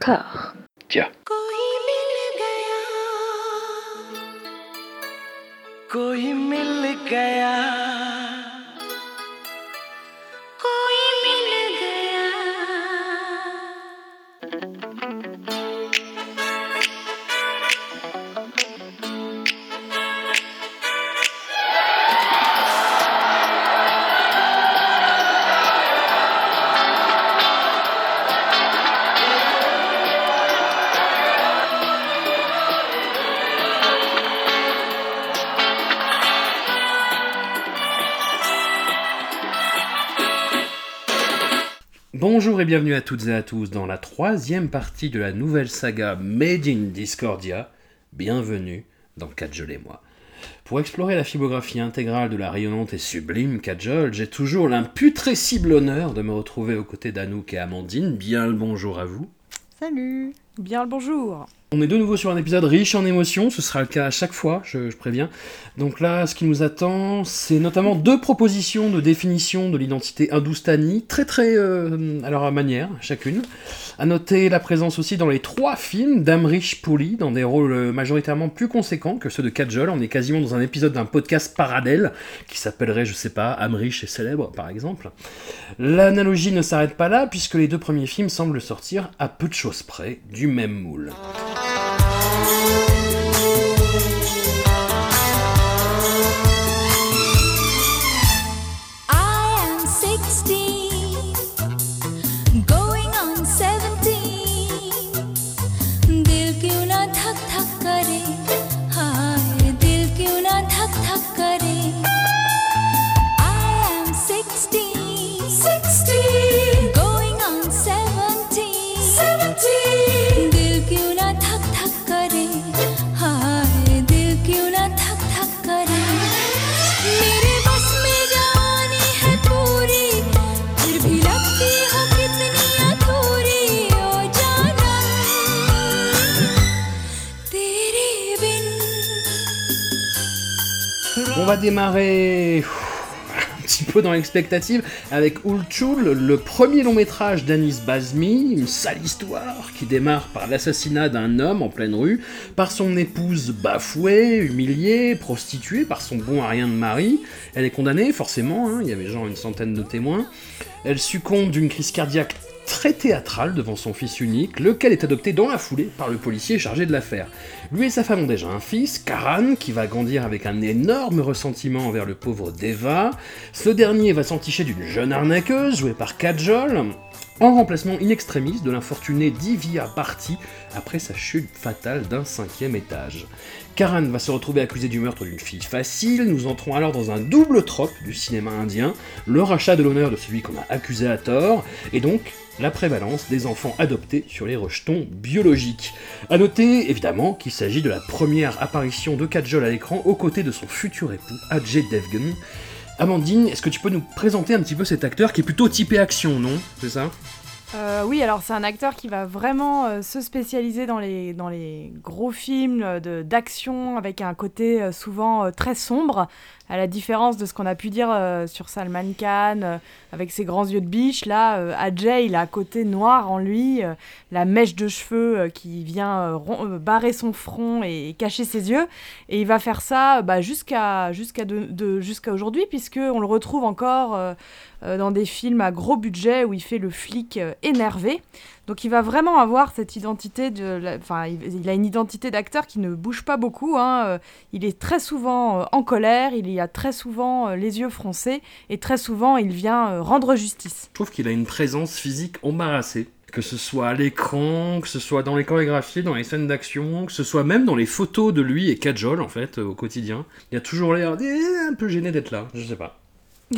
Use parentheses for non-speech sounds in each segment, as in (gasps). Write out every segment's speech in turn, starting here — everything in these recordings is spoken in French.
cœur. Tiens. कोई मिल गया Bonjour et bienvenue à toutes et à tous dans la troisième partie de la nouvelle saga Made in Discordia. Bienvenue dans Kajol et moi. Pour explorer la filmographie intégrale de la rayonnante et sublime Kajol, j'ai toujours l'imputrescible honneur de me retrouver aux côtés d'Anouk et Amandine. Bien le bonjour à vous. Salut Bien le bonjour On est de nouveau sur un épisode riche en émotions, ce sera le cas à chaque fois, je, préviens. Donc là, ce qui nous attend, c'est notamment deux propositions de définition de l'identité hindoustanie, très très euh, à leur manière, chacune. À noter la présence aussi dans les trois films d'Amrish Puri, dans des rôles euh, majoritairement plus conséquents que ceux de Kajol. On est quasiment dans un épisode d'un podcast parallèle, qui s'appellerait, je sais pas, Amrish est célèbre, par exemple. L'analogie ne s'arrête pas là, puisque les deux premiers films semblent sortir à peu de choses près du même moule. Namaskar. Va démarrer un petit peu dans l'expectative avec Ulchul, le premier long métrage d'Anis Bazmi, une sale histoire qui démarre par l'assassinat d'un homme en pleine rue, par son épouse bafouée, humiliée, prostituée par son bon à rien de mari. Elle est condamnée, forcément, hein, il y avait genre une centaine de témoins. Elle succombe d'une crise cardiaque très théâtrale devant son fils unique, lequel est adopté dans la foulée par le policier chargé de l'affaire. Lui et sa femme ont déjà un fils, Karan, qui va grandir avec un énorme ressentiment envers le pauvre Deva. Ce dernier va s'enticher d'une jeune arnaqueuse, jouée par Kajol, en remplacement in extremis de l'infortuné Divya Bharti après sa chute fatale d'un cinquième étage. Karan va se retrouver accusé du meurtre d'une fille facile, nous entrons alors dans un double trope du cinéma indien, le rachat de l'honneur de celui qu'on a accusé à tort, et donc la prévalence des enfants adoptés sur les rejetons biologiques. A noter évidemment qu'il s'agit de la première apparition de Kajol à l'écran aux côtés de son futur époux Ajay Devgan. Amandine, est-ce que tu peux nous présenter un petit peu cet acteur qui est plutôt typé action, non? C'est ça? Euh, Oui, alors c'est un acteur qui va vraiment euh, se spécialiser dans les, dans les gros films euh, d'action avec un côté euh, souvent très sombre, à la différence de ce qu'on a pu dire euh, sur Salman Khan, euh, avec ses grands yeux de biche. Là, euh, Ajay, il a un côté noir en lui, euh, la mèche de cheveux qui vient barrer son front et, cacher ses yeux. Et il va faire ça bah, jusqu'à jusqu'à de- jusqu'à aujourd'hui, puisqu'on le retrouve encore dans des films à gros budget où il fait le flic énervé. Donc il va vraiment avoir cette identité de, enfin il, a une identité d'acteur qui ne bouge pas beaucoup. hein, euh, Il est très souvent euh, en colère, il y a très souvent euh, les yeux froncés et très souvent il vient rendre justice. Je trouve qu'il a une présence physique embarrassée. Que ce soit à l'écran, que ce soit dans les chorégraphies, dans les scènes d'action, que ce soit même dans les photos de lui et Kajol, en fait, au quotidien. Il a toujours l'air eh, un peu gêné d'être là, je sais pas. (laughs)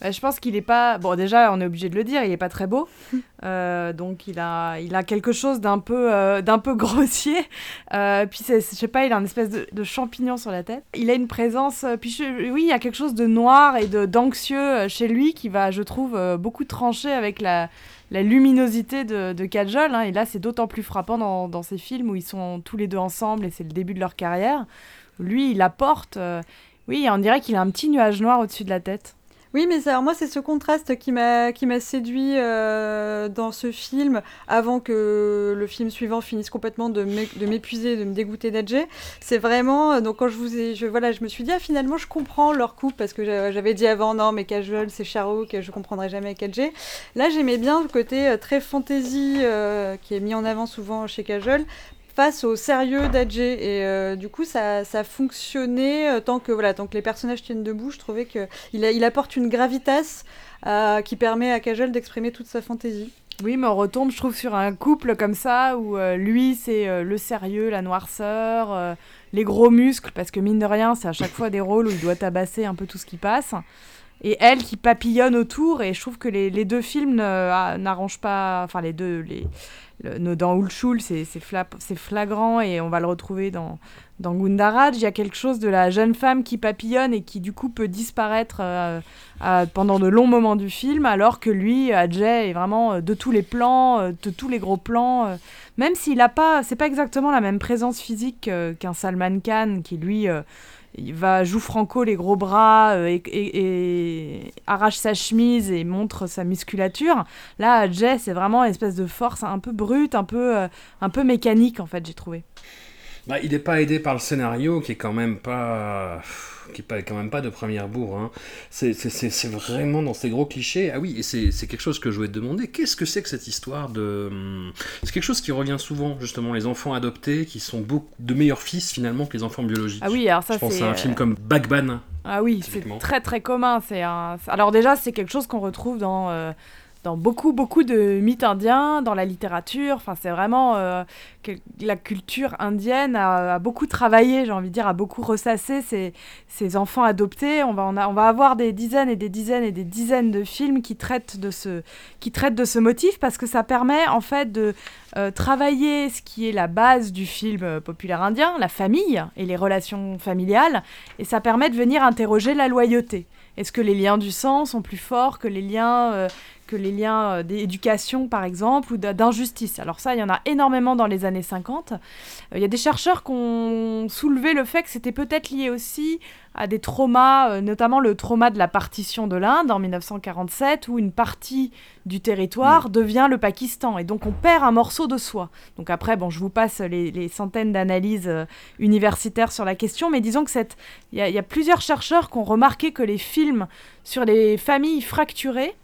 Bah, je pense qu'il est pas. Bon, déjà, on est obligé de le dire, il est pas très beau. (laughs) Euh, donc, il a, il a quelque chose d'un peu, euh, d'un peu (laughs) grossier. Euh, puis, c'est- je sais pas, il a une espèce de, de champignon sur la tête. Il a une présence. Puis, je- oui, il y a quelque chose de noir et de d'anxieux chez lui qui va, je trouve, beaucoup trancher avec la, la luminosité de, de Kajol. hein. Et là, c'est d'autant plus frappant dans, dans ces films où ils sont tous les deux ensemble et c'est le début de leur carrière. Lui, il apporte. euh, oui, on dirait qu'il a un petit nuage noir au-dessus de la tête. Oui, mais alors moi, c'est ce contraste qui m'a séduit euh, dans ce film avant que le film suivant finisse complètement de m'é- de m'épuiser, de me dégoûter d'Adjé. C'est vraiment euh, donc quand je vous ai je voilà, je me suis dit ah finalement je comprends leur couple parce que j'a- j'avais dit avant non mais Cajol c'est Charo que je comprendrai jamais avec Adjé. Là, j'aimais bien le côté euh, très fantasy qui est mis en avant souvent chez Cajol face au sérieux d'Adjé et euh, du coup ça, ça fonctionnait euh, tant que voilà tant que les personnages tiennent debout je trouvais que il, apporte une gravitas euh, qui permet à Kajol d'exprimer toute sa fantaisie Oui, mais on retombe, je trouve, sur un couple comme ça où lui, c'est le sérieux, la noirceur, les gros muscles, parce que mine de rien, c'est à chaque fois des rôles où il doit tabasser un peu tout ce qui passe. Et elle qui papillonne autour, et je trouve que les, les deux films ah, n'arrangent pas. Enfin, les deux. Les, le- dans Ulchul, c'est c'est fla- c'est flagrant, et on va le retrouver dans, dans Gundaraj. Il y a quelque chose de la jeune femme qui papillonne et qui, du coup, peut disparaître euh, pendant de longs moments du film, alors que lui, Adjay, est vraiment euh, de tous les plans, euh, de tous les gros plans. même s'il a pas, c'est pas exactement la même présence physique qu'un Salman Khan, qui lui il va joue franco les gros bras euh, et, arrache sa chemise et montre sa musculature. Là, Adjay, c'est vraiment une espèce de force un peu brute, un peu, euh, un peu mécanique en fait, j'ai trouvé. Bah, il n'est pas aidé par le scénario qui est quand même pas qui est pas, quand même pas de première bourre. Hein. C'est, vraiment dans ces gros clichés. Ah oui, et c'est, quelque chose que je voulais te demander. Qu'est-ce que c'est que cette histoire de... hum, C'est quelque chose qui revient souvent, justement, les enfants adoptés qui sont beaucoup de meilleurs fils finalement que les enfants biologiques. Ah oui, alors ça je pense à un film comme Bagban. Ah oui, c'est très très commun. Un... Alors déjà, c'est quelque chose qu'on retrouve dans, euh, dans beaucoup beaucoup de mythes indiens, dans la littérature. Enfin, c'est vraiment euh, que la culture indienne a, beaucoup travaillé, j'ai envie de dire, a beaucoup ressassé ces, ces enfants adoptés. On va, on, a- on va avoir des dizaines et des dizaines et des dizaines de films qui traitent de ce, qui traitent de ce motif parce que ça permet en fait de euh, travailler ce qui est la base du film euh, populaire indien, la famille et les relations familiales, et ça permet de venir interroger la loyauté. Est-ce que les liens du sang sont plus forts que les liens, que les liens euh, d'éducation, par exemple, ou d'injustice Alors ça, il y en a énormément dans les années 50. Euh, Il y a des chercheurs qui ont soulevé le fait que c'était peut-être lié aussi à des traumas, euh, notamment le trauma de la partition de l'Inde en 1947, où une partie du territoire devient le Pakistan, et donc on perd un morceau de soi. Donc après, bon, je vous passe les, les centaines d'analyses universitaires sur la question, mais disons que cette il y, a- il y a plusieurs chercheurs qui ont remarqué que les films sur les familles fracturées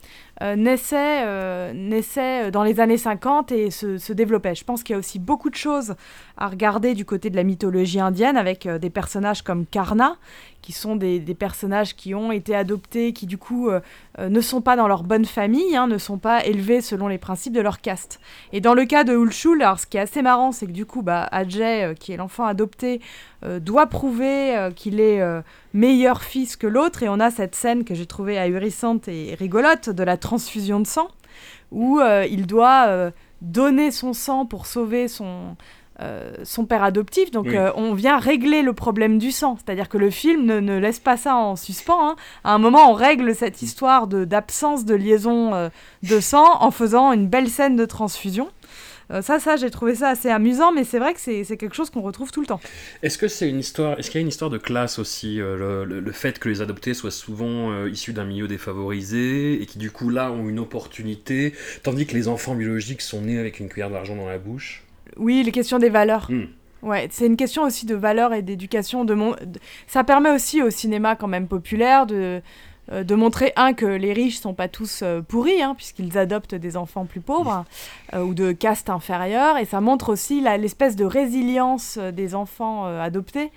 euh, naissaient, euh, naissaient dans les années 50 et se, se développaient. Je pense qu'il y a aussi beaucoup de choses à regarder du côté de la mythologie indienne avec euh, des personnages comme Karna, qui sont des, personnages qui ont été adoptés, qui du coup euh, euh, ne sont pas dans leur bonne famille, hein, ne sont pas élevés selon les principes de leur caste. Et dans le cas de Ulchul, alors ce qui est assez marrant, c'est que du coup, bah, Ajay, euh, qui est l'enfant adopté, doit prouver qu'il est meilleur fils que l'autre. Et on a cette scène que j'ai trouvée ahurissante et rigolote de la transfusion de sang, où il doit donner son sang pour sauver son, euh, son père adoptif. Donc Oui. euh, on vient régler le problème du sang. C'est-à-dire que le film ne, ne laisse pas ça en suspens. hein. À un moment, on règle cette histoire de- d'absence de, liaison euh, de sang en faisant une belle scène de transfusion. Euh, ça, ça, j'ai trouvé ça assez amusant, mais c'est vrai que c'est c'est quelque chose qu'on retrouve tout le temps. Est-ce que c'est une histoire Est-ce qu'il y a une histoire de classe aussi euh, le, le- le fait que les adoptés soient souvent euh, issus d'un milieu défavorisé et qui du coup là ont une opportunité, tandis que les enfants biologiques sont nés avec une cuillère d'argent dans la bouche? Oui, les questions des valeurs. Hmm. Ouais, c'est une question aussi de valeurs et d'éducation. De mon... Ça permet aussi au cinéma quand même populaire de, euh, de montrer, un, que les riches sont pas tous euh, pourris, hein, puisqu'ils adoptent des enfants plus pauvres euh, ou de caste inférieure. Et ça montre aussi l'espèce de résilience des enfants euh, adoptés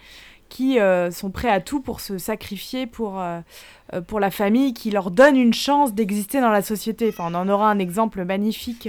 qui euh, sont prêts à tout pour se sacrifier pour, pour la famille, qui leur donne une chance d'exister dans la société. Enfin, on en aura un exemple magnifique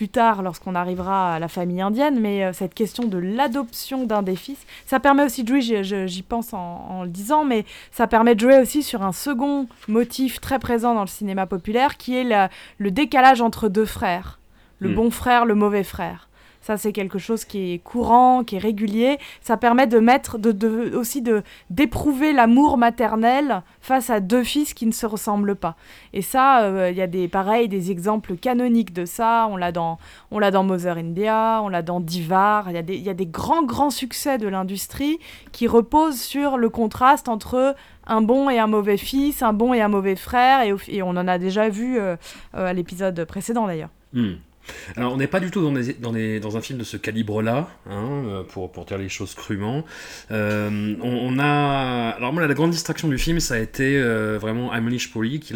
plus tard lorsqu'on arrivera à la famille indienne, mais euh, cette question de l'adoption d'un des fils, ça permet aussi de jouer, j'y- pense en, en le disant, mais ça permet de jouer aussi sur un second motif très présent dans le cinéma populaire, qui est la- le décalage entre deux frères, le Mm. bon frère, le mauvais frère. Ça, c'est quelque chose qui est courant, qui est régulier. Ça permet de mettre, de, aussi de d'éprouver l'amour maternel face à deux fils qui ne se ressemblent pas. Et ça, euh, il y a des pareil, des exemples canoniques de ça. On l'a dans, on l'a dans Mother India, on l'a dans Divar. Il y a des, y a des grands grands succès de l'industrie qui reposent sur le contraste entre un bon et un mauvais fils, un bon et un mauvais frère, et on en a déjà vu euh, euh, à l'épisode précédent d'ailleurs. Hmm. Alors, on n'est pas du tout dans, des- dans, des- dans un film de ce calibre-là, hein, euh, pour, pour dire les choses crûment. Euh, on, a. Alors, moi, la grande distraction du film, ça a été euh, vraiment Emmerich Poli, qui,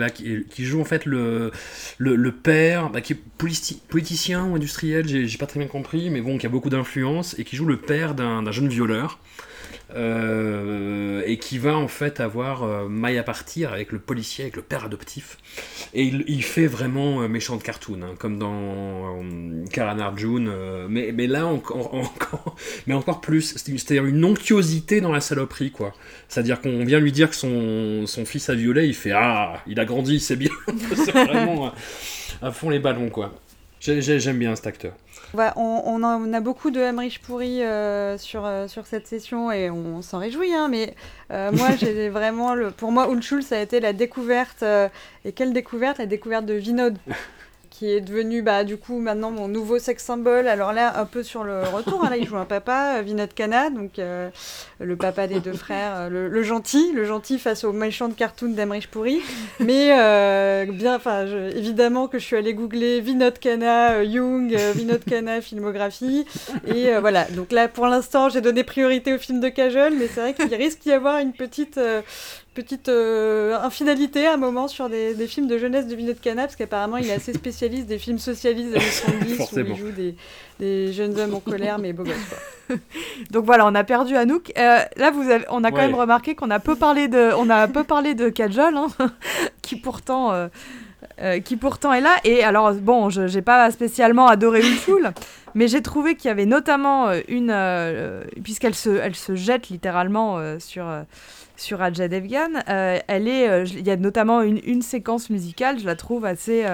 qui, joue en fait le, le, le père, bah, qui est politi- politicien ou industriel, j'ai pas très bien compris, mais bon, qui a beaucoup d'influence, et qui joue le père d'un jeune violeur. Euh, et qui va en fait avoir euh, maille à partir avec le policier, avec le père adoptif. Et il, fait vraiment euh, méchant de cartoon, hein, comme dans euh, Karan Arjun, euh, mais, mais là encore, (laughs) mais encore plus. C'est- C'est-à-dire une onctuosité dans la saloperie, quoi. C'est-à-dire qu'on vient lui dire que son, fils a violé, il fait Ah, il a grandi, c'est bien. (laughs) c'est vraiment à, fond les ballons, quoi. J'ai- j'ai- J'aime bien cet acteur. On, va- on, on en- on a beaucoup de Emmerich pourri euh, sur, euh, sur cette session et on s'en réjouit, hein, mais euh, moi, (laughs) j'ai vraiment. Le, pour moi, Ulchul, ça a été la découverte. et quelle découverte? La découverte de Vinod. (laughs) qui est devenu bah, du coup maintenant mon nouveau sex symbole. Alors là, un peu sur le retour, hein, là il joue un papa, Vinod Khanna, donc le papa des deux frères, euh, le, le gentil, le gentil face au méchant de cartoon d'Emmerich Pourri. (laughs) Mais euh, bien, enfin, évidemment que je suis allée googler Vinod Khanna, euh, Jung, euh, Vinod Khanna, (laughs) filmographie. Et euh, voilà, donc là pour l'instant j'ai donné priorité au film de Kajol, mais c'est vrai qu'il risque d'y avoir une petite, petite euh, infinalité à un moment sur des, des films de jeunesse de Vinod Khanna, parce qu'apparemment il est assez spécialiste des films socialistes des années (laughs) 70 où il joue des, des jeunes hommes en colère mais beaux gosses. quoi. (laughs) Donc voilà, on a perdu Anouk. Euh, là, vous avez, on a quand Ouais. même remarqué qu'on a peu parlé de, on a peu parlé de Kajol, hein, (laughs) qui pourtant, euh, euh, qui pourtant est là. Et alors bon, je j'ai pas spécialement adoré Ulful, (coughs) mais j'ai trouvé qu'il y avait notamment une, euh, puisqu'elle se, elle se jette littéralement euh, sur. euh, sur Ajay Devgan, euh, elle est, euh, il y a notamment une, une séquence musicale, je la trouve assez,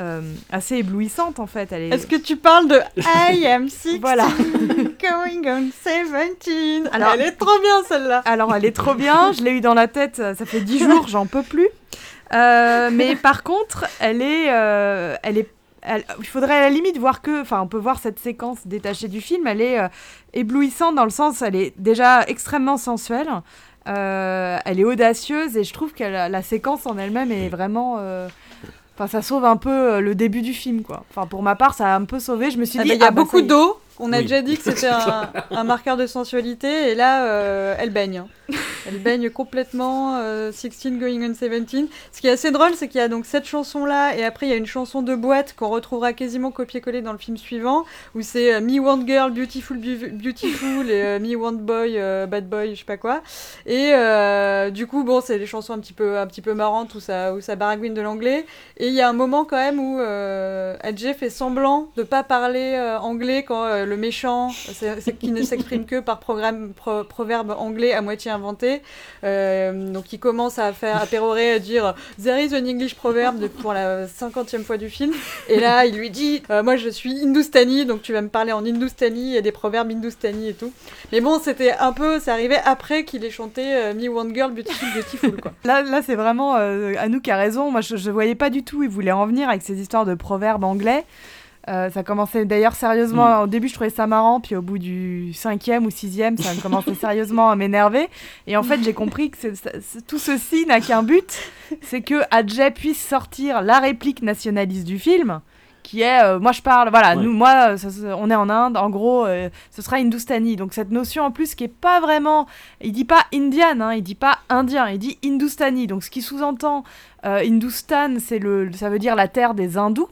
euh, euh, assez éblouissante en fait. Est, Est-ce que tu parles de I am 16 (laughs) Voilà. (laughs) going on 17 Alors- Elle est trop bien celle-là Alors, elle est trop bien. Je l'ai eu dans la tête. Ça ça fait dix jours, j'en peux plus. Euh, mais (laughs) par contre, elle est, euh, elle est. elle- il faudrait à la limite voir que, enfin, on peut voir cette séquence détachée du film. Elle est euh, éblouissante dans le sens, elle est déjà extrêmement sensuelle. Euh, elle est audacieuse et je trouve que la, la séquence en elle-même est vraiment. euh, Enfin, ça sauve un peu euh, le début du film, quoi. Enfin, pour ma part, ça a un peu sauvé. Je me suis Ah dit, Il y a ah bah, beaucoup d'eau. On a Oui. déjà dit que c'était (laughs) un, un marqueur de sensualité et là, euh, elle baigne. hein. Elle baigne complètement. euh, 16 going on 17. Ce qui est assez drôle, c'est qu'il y a donc cette chanson-là et après il y a une chanson de boîte qu'on retrouvera quasiment copié-collé dans le film suivant où c'est euh, Me Want Girl, Beautiful, Bu- Beautiful et euh, Me Want Boy, euh, Bad Boy, je sais pas quoi. Et euh, du coup, bon, c'est des chansons un petit peu, un petit peu marrantes où ça, où ça baragouine de l'anglais. Et il y a un moment quand même où euh, Adjé fait semblant de pas parler euh, anglais quand euh, le méchant, c'est qui ne s'exprime que par programme, pro- proverbe anglais à moitié inventé. Euh, donc il commence à faire à pérorer, à dire There is an English proverb pour la cinquantième fois du film. Et là, il lui dit euh, Moi je suis Hindustani, donc tu vas me parler en y a des proverbes Hindustani et tout. Mais bon, c'était un peu, c'est arrivé après qu'il ait chanté euh, Me One Girl, Beautiful, Beautiful, quoi. Là, là c'est vraiment Anouk a raison. Moi, je, je voyais pas du tout il voulait en venir avec ces histoires de proverbes anglais. Euh, ça commençait d'ailleurs sérieusement. Au début, je trouvais ça marrant, puis au bout du cinquième ou sixième, ça commençait sérieusement à m'énerver. Et en fait, j'ai compris que tout ceci n'a qu'un but, c'est que Adjay puisse sortir la réplique nationaliste du film, qui est, euh, moi je parle, voilà, Ouais. nous, moi, euh, ça, on est en Inde, en gros, euh, ce sera Hindustani. Donc cette notion en plus qui est pas vraiment, il dit pas Indian, hein, il dit pas Indien, il dit Hindustani. Donc ce qui sous-entend Hindustan, c'est le, ça veut dire la terre des hindous.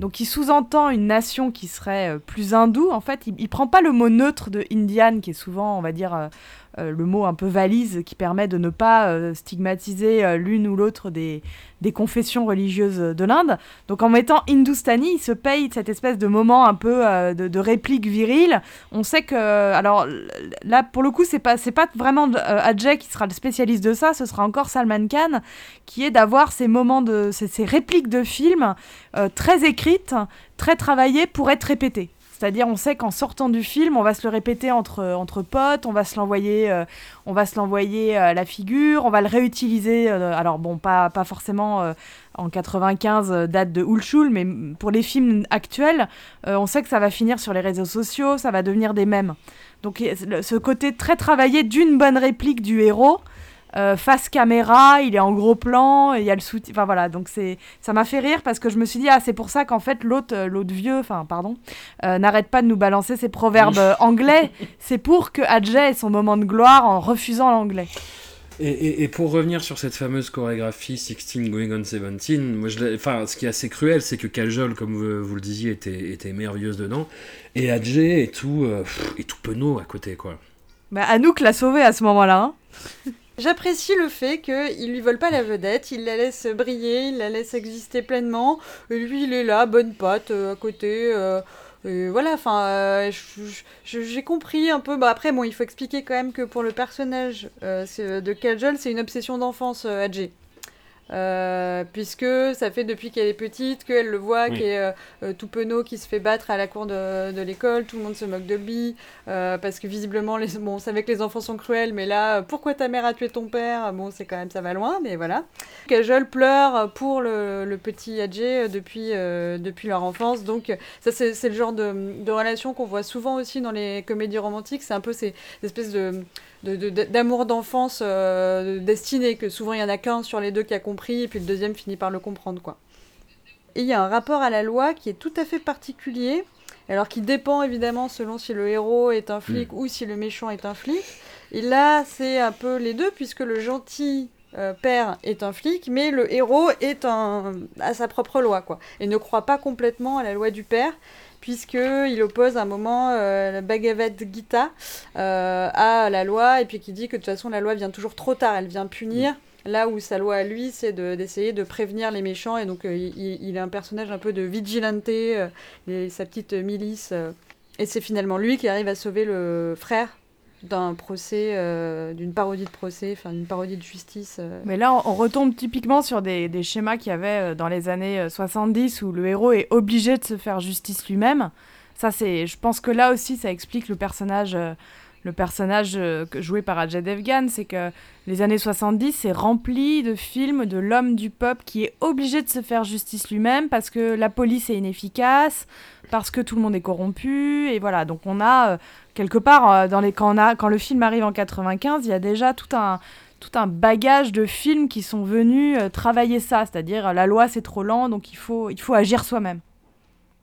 Donc il sous-entend une nation qui serait euh, plus hindoue. En fait, il, il prend pas le mot neutre de Indian, qui est souvent, on va dire, euh, le mot un peu valise qui permet de ne pas euh, stigmatiser euh, l'une ou l'autre des, confessions religieuses de l'Inde. Donc en mettant Hindustani, il se paye cette espèce de moment un peu de, réplique virile. On sait que, alors là pour le coup, c'est pas pas vraiment Ajay qui sera le spécialiste de ça, ce sera encore Salman Khan qui est d'avoir ces moments de ces, répliques de films très écrites, très travaillées pour être répétées. C'est-à-dire, on sait qu'en sortant du film, on va se le répéter entre, entre potes, on va se l'envoyer, euh, on va se l'envoyer à la figure, on va le réutiliser. euh, alors bon, pas, pas forcément euh, en 95 euh, date de Hulchul, mais pour les films actuels, euh, on sait que ça va finir sur les réseaux sociaux, ça va devenir des mèmes. Donc ce côté très travaillé d'une bonne réplique du héros. Euh, face caméra, il est en gros plan, et il y a le soutien. Enfin voilà, donc c'est ça m'a fait rire parce que je me suis dit ah c'est pour ça qu'en fait l'autre euh, l'autre vieux, enfin pardon, euh, n'arrête pas de nous balancer ses proverbes anglais. (laughs) C'est pour que Adjay ait son moment de gloire en refusant l'anglais. Et, et- et pour revenir sur cette fameuse chorégraphie 16 Going on 17, moi je enfin, ce qui est assez cruel, c'est que Kajol, comme vous, vous le disiez, était, était merveilleuse dedans, et Adjé est tout, euh, tout penaud à côté, quoi. Bah, Anouk l'a sauvé à ce moment-là. hein. (laughs) J'apprécie le fait qu'ils lui volent pas la vedette, ils la laissent briller, ils la laissent exister pleinement. Et lui, il est là, bonne patte, euh, à côté. euh, voilà, enfin, euh, j'ai compris un peu. Bah après, bon, il faut expliquer quand même que pour le personnage de Kajol, c'est une obsession d'enfance, Adjé. Euh, puisque ça fait depuis qu'elle est petite qu'elle le voit, Oui. qui est euh, euh, tout penaud, qui se fait battre à la cour de, de l'école, tout le monde se moque de lui, euh, parce que visiblement, les... bon, on savait que les enfants sont cruels, mais là, pourquoi ta mère a tué ton père? Bon, c'est quand même, ça va loin, mais voilà. Kajol pleure pour le, le petit euh, depuis, depuis leur enfance, donc ça, c'est c'est le genre de, de relation qu'on voit souvent aussi dans les comédies romantiques, c'est un peu ces espèces de de- de- d'amour d'enfance euh, destiné, que souvent il y en a qu'un sur les deux qui a compris, et puis le deuxième finit par le comprendre, quoi. Et il y a un rapport à la loi qui est tout à fait particulier, alors qui dépend évidemment selon si le héros est un flic ou si le méchant est un flic. Et là, c'est un peu les deux, puisque le gentil euh, père est un flic, mais le héros est un, à sa propre loi, quoi, et ne croit pas complètement à la loi du père, puisqu'il oppose à un moment euh, la Bhagavad Gita euh, à la loi, et puis qui dit que de toute façon la loi vient toujours trop tard, elle vient punir. Là où sa loi à lui, c'est de- d'essayer de, prévenir les méchants, et donc euh, il, il est un personnage un peu de vigilante, il a sa petite milice, et c'est finalement lui qui arrive à sauver le frère d'un procès, euh, d'une parodie de procès, enfin d'une parodie de justice. euh. Mais là, on, retombe typiquement sur des, des schémas qu'il y avait euh, dans les années euh, 70 où le héros est obligé de se faire justice lui-même. Ça, c'est, je pense que là aussi, ça explique le personnage, le personnage euh, joué par Ajay Devgan, c'est que les années 70, c'est rempli de films de l'homme du peuple qui est obligé de se faire justice lui-même parce que la police est inefficace, parce que tout le monde est corrompu, et voilà. Donc on a euh, quelque part euh, dans les quand on a quand le film arrive en 95, il y a déjà tout un tout un bagage de films qui sont venus travailler ça, c'est-à-dire la loi c'est trop lent, donc il faut, il faut agir soi-même.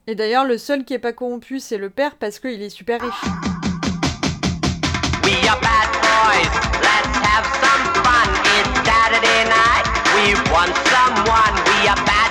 Et d'ailleurs, le seul qui est pas corrompu, c'est le père, parce qu'il est super riche. We want someone. We are bad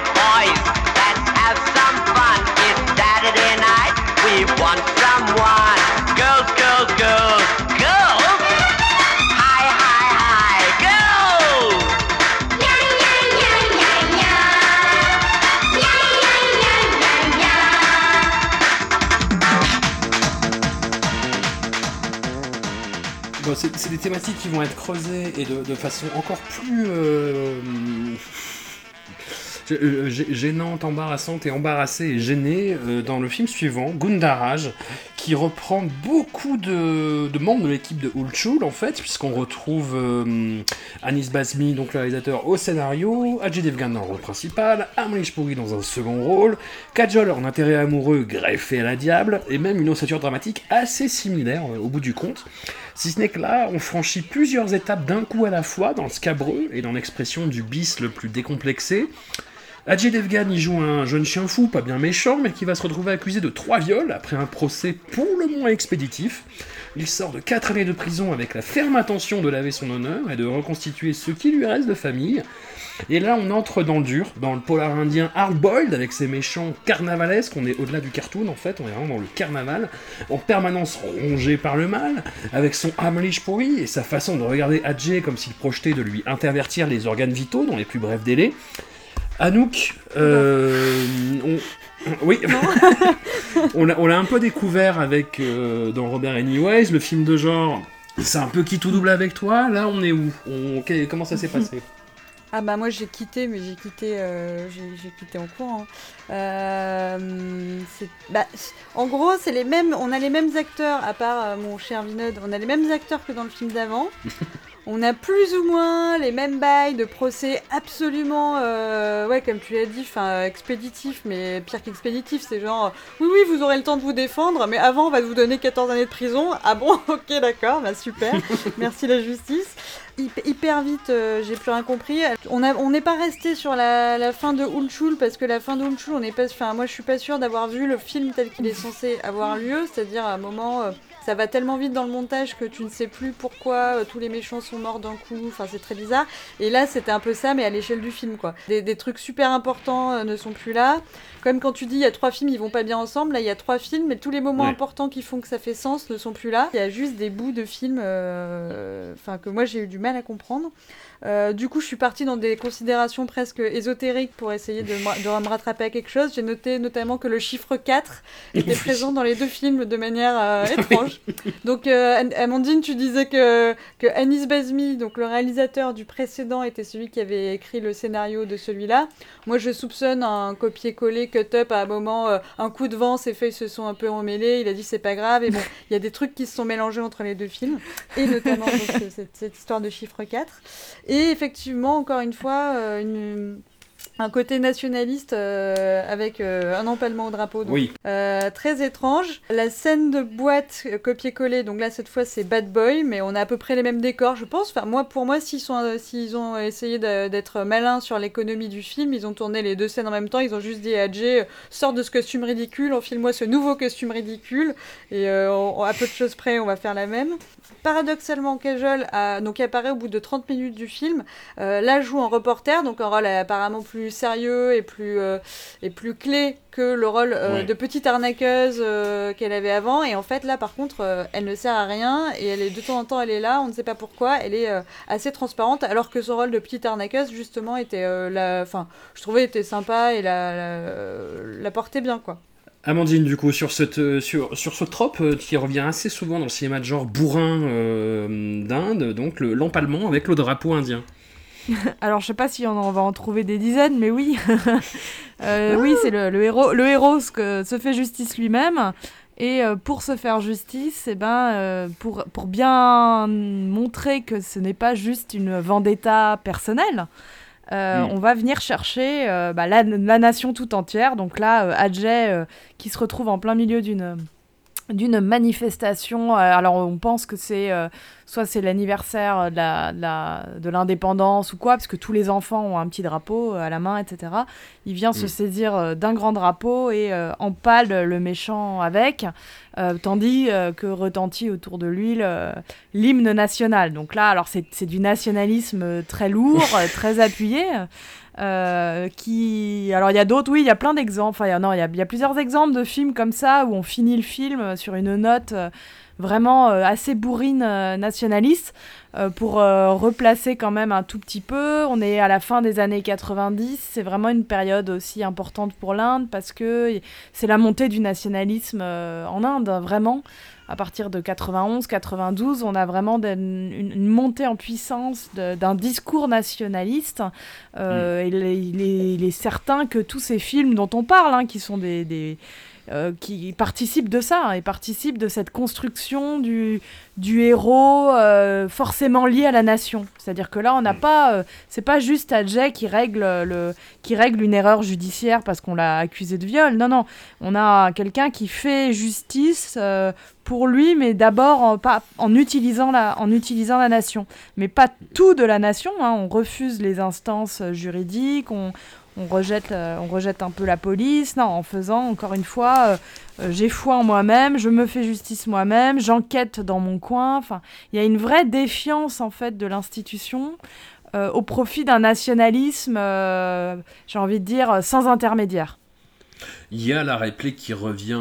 c'est des thématiques qui vont être creusées et de, façon encore plus euh, euh, gê- gênante, embarrassante et embarrassée et gênée euh, dans le film suivant, Gundaraj, qui reprend beaucoup de, membres de l'équipe de Ulchul en fait, puisqu'on retrouve euh, Anis Basmi, donc le réalisateur, au scénario, Ajay Devgan dans le rôle principal, Amrish Puri dans un second rôle, Kajol en intérêt amoureux greffé à la diable, et même une ossature dramatique assez similaire euh, au bout du compte. Si ce n'est que là, on franchit plusieurs étapes d'un coup à la fois dans le scabreux et dans l'expression du bis le plus décomplexé. Ajay Devgan y joue un jeune chien fou, pas bien méchant, mais qui va se retrouver accusé de trois viols après un procès pour le moins expéditif. Il sort de quatre années de prison avec la ferme intention de laver son honneur et de reconstituer ce qui lui reste de famille. Et là, on entre dans le dur, dans le polar indien hard-boiled, avec ses méchants carnavalesques. On est au-delà du cartoon, en fait, on est vraiment dans le carnaval, en permanence rongé par le mal, avec son Amlish pourri et sa façon de regarder Adjé comme s'il projetait de lui intervertir les organes vitaux dans les plus brefs délais. Anouk, euh, on- oui, (laughs) on l'a un peu découvert avec euh, dans Robert Anyways, le film de genre. C'est un peu qui tout double avec toi. Là, on est où? On- Comment ça s'est passé? Ah bah moi j'ai quitté, mais j'ai quitté, euh, j'ai quitté en courant. Euh, c'est- bah, en gros, c'est les mêmes, on a les mêmes acteurs, à part euh, mon cher Vinod, on a les mêmes acteurs que dans le film d'avant. (laughs) On a plus ou moins les mêmes bails de procès absolument, euh, ouais, comme tu l'as dit, enfin expéditif, mais pire qu'expéditif, c'est genre, oui, oui, vous aurez le temps de vous défendre, mais avant, on va vous donner 14 années de prison. Ah bon, (laughs) ok, d'accord, bah super, (laughs) merci la justice. Hyp- Hyper vite, euh, j'ai plus rien compris. On n'est pas resté sur la, fin de Hulchul parce que la fin de Hulchul, on n'est pas, enfin moi je suis pas sûre d'avoir vu le film tel qu'il est censé avoir lieu, c'est-à-dire à un moment. Ça va tellement vite dans le montage que tu ne sais plus pourquoi euh, tous les méchants sont morts d'un coup. Enfin, c'est très bizarre. Et là, c'était un peu ça, mais à l'échelle du film, quoi. Des, des trucs super importants euh, ne sont plus là. Comme quand tu dis il y a trois films, ils vont pas bien ensemble. Là, il y a trois films, mais tous les moments Ouais. importants qui font que ça fait sens ne sont plus là. Il y a juste des bouts de films, euh, enfin que moi j'ai eu du mal à comprendre. Euh, du coup, je suis partie dans des considérations presque ésotériques pour essayer de, me- de me rattraper à quelque chose. J'ai noté notamment que le chiffre 4 (laughs) était présent dans les deux films de manière euh, étrange. Donc, euh, An- Amandine, tu disais que, que Anis Bazmi, donc le réalisateur du précédent, était celui qui avait écrit le scénario de celui-là. Moi, je soupçonne un copier-coller, cut-up à un moment, euh, un coup de vent, ses feuilles se sont un peu emmêlées. Il a dit c'est pas grave. Et bon, il y a des trucs qui se sont mélangés entre les deux films, et notamment donc, cette, cette histoire de chiffre 4. Et effectivement, encore une fois, euh, une- un côté nationaliste euh, avec euh, un empalement au drapeau. donc Oui, euh, très étrange. La scène de boîte copier-coller, donc là cette fois c'est Bad Boy, mais on a à peu près les mêmes décors, je pense. Enfin, moi, pour moi, s'ils ont essayé d'être malins sur l'économie du film, ils ont tourné les deux scènes en même temps. Ils ont juste dit à Jay, sors de ce costume ridicule, enfile-moi ce nouveau costume ridicule, et on- on- à peu de choses près, on va faire la même. Paradoxalement, Cajol a, donc apparaît au bout de 30 minutes du film. Là, joue en reporter, donc un rôle apparemment plus sérieux et plus, euh, et plus clé que le rôle euh, Ouais. de petite arnaqueuse euh, qu'elle avait avant. Et en fait, là, par contre, elle ne sert à rien et elle est de temps en temps, elle est là, on ne sait pas pourquoi. Elle est assez transparente, alors que son rôle de petite arnaqueuse, justement, était, la, enfin, je trouvais, était sympa et la, la, la portait bien, quoi. Amandine, du coup, sur, cette, sur, sur ce trope euh, qui revient assez souvent dans le cinéma de genre bourrin euh, d'Inde, donc le- l'empalement avec le drapeau indien. (laughs) Alors, je sais pas si on en va en trouver des dizaines, mais oui. (laughs) Euh, Oui, c'est le, le héros, le héros que- se fait justice lui-même. Et euh, pour se faire justice, eh ben, euh, pour, pour bien montrer que ce n'est pas juste une vendetta personnelle, euh, Mm. on va venir chercher euh, bah, la, la nation tout entière. Donc là, euh, Adjay, qui se retrouve en plein milieu d'une d'une manifestation. alors on pense que c'est soit c'est l'anniversaire de la- l'indépendance ou quoi, parce que tous les enfants ont un petit drapeau euh, à la main, etc. Il vient se Mm. saisir euh, d'un grand drapeau et euh, empale le méchant avec, euh, tandis euh, que retentit autour de lui le- l'hymne national. Donc là, alors c'est du nationalisme très lourd, (laughs) très appuyé. qui alors il y a d'autres oui il y a plein d'exemples enfin il y a- non il y a, il y a plusieurs exemples de films comme ça où on finit le film sur une note vraiment euh, assez bourrine euh, nationaliste euh, pour replacer quand même un tout petit peu. On est à la fin des années 90, c'est vraiment une période aussi importante pour l'Inde parce que c'est la montée du nationalisme en Inde, vraiment. À partir de 91, 92, on a vraiment une, montée en puissance d'un discours nationaliste. Euh, et il est- il est- il est certain que tous ces films dont on parle, hein, qui sont des, des, euh, qui participent de ça, hein, et participent de cette construction du, du héros euh, forcément lié à la nation. C'est-à-dire que là, on n'a pas, euh, c'est pas juste Adjay qui règle le, qui règle une erreur judiciaire parce qu'on l'a accusé de viol. Non, non, on a quelqu'un qui fait justice pour lui, mais d'abord en, pas- en utilisant la, en utilisant la nation, mais pas tout de la nation. hein. On refuse les instances juridiques, on on rejette, euh, on rejette un peu la police, non, en faisant, encore une fois, euh, euh, j'ai foi en moi-même, je me fais justice moi-même, j'enquête dans mon coin. Il y a une vraie défiance, en fait, de l'institution au profit d'un nationalisme, j'ai envie de dire, sans intermédiaire. Il y a la réplique qui revient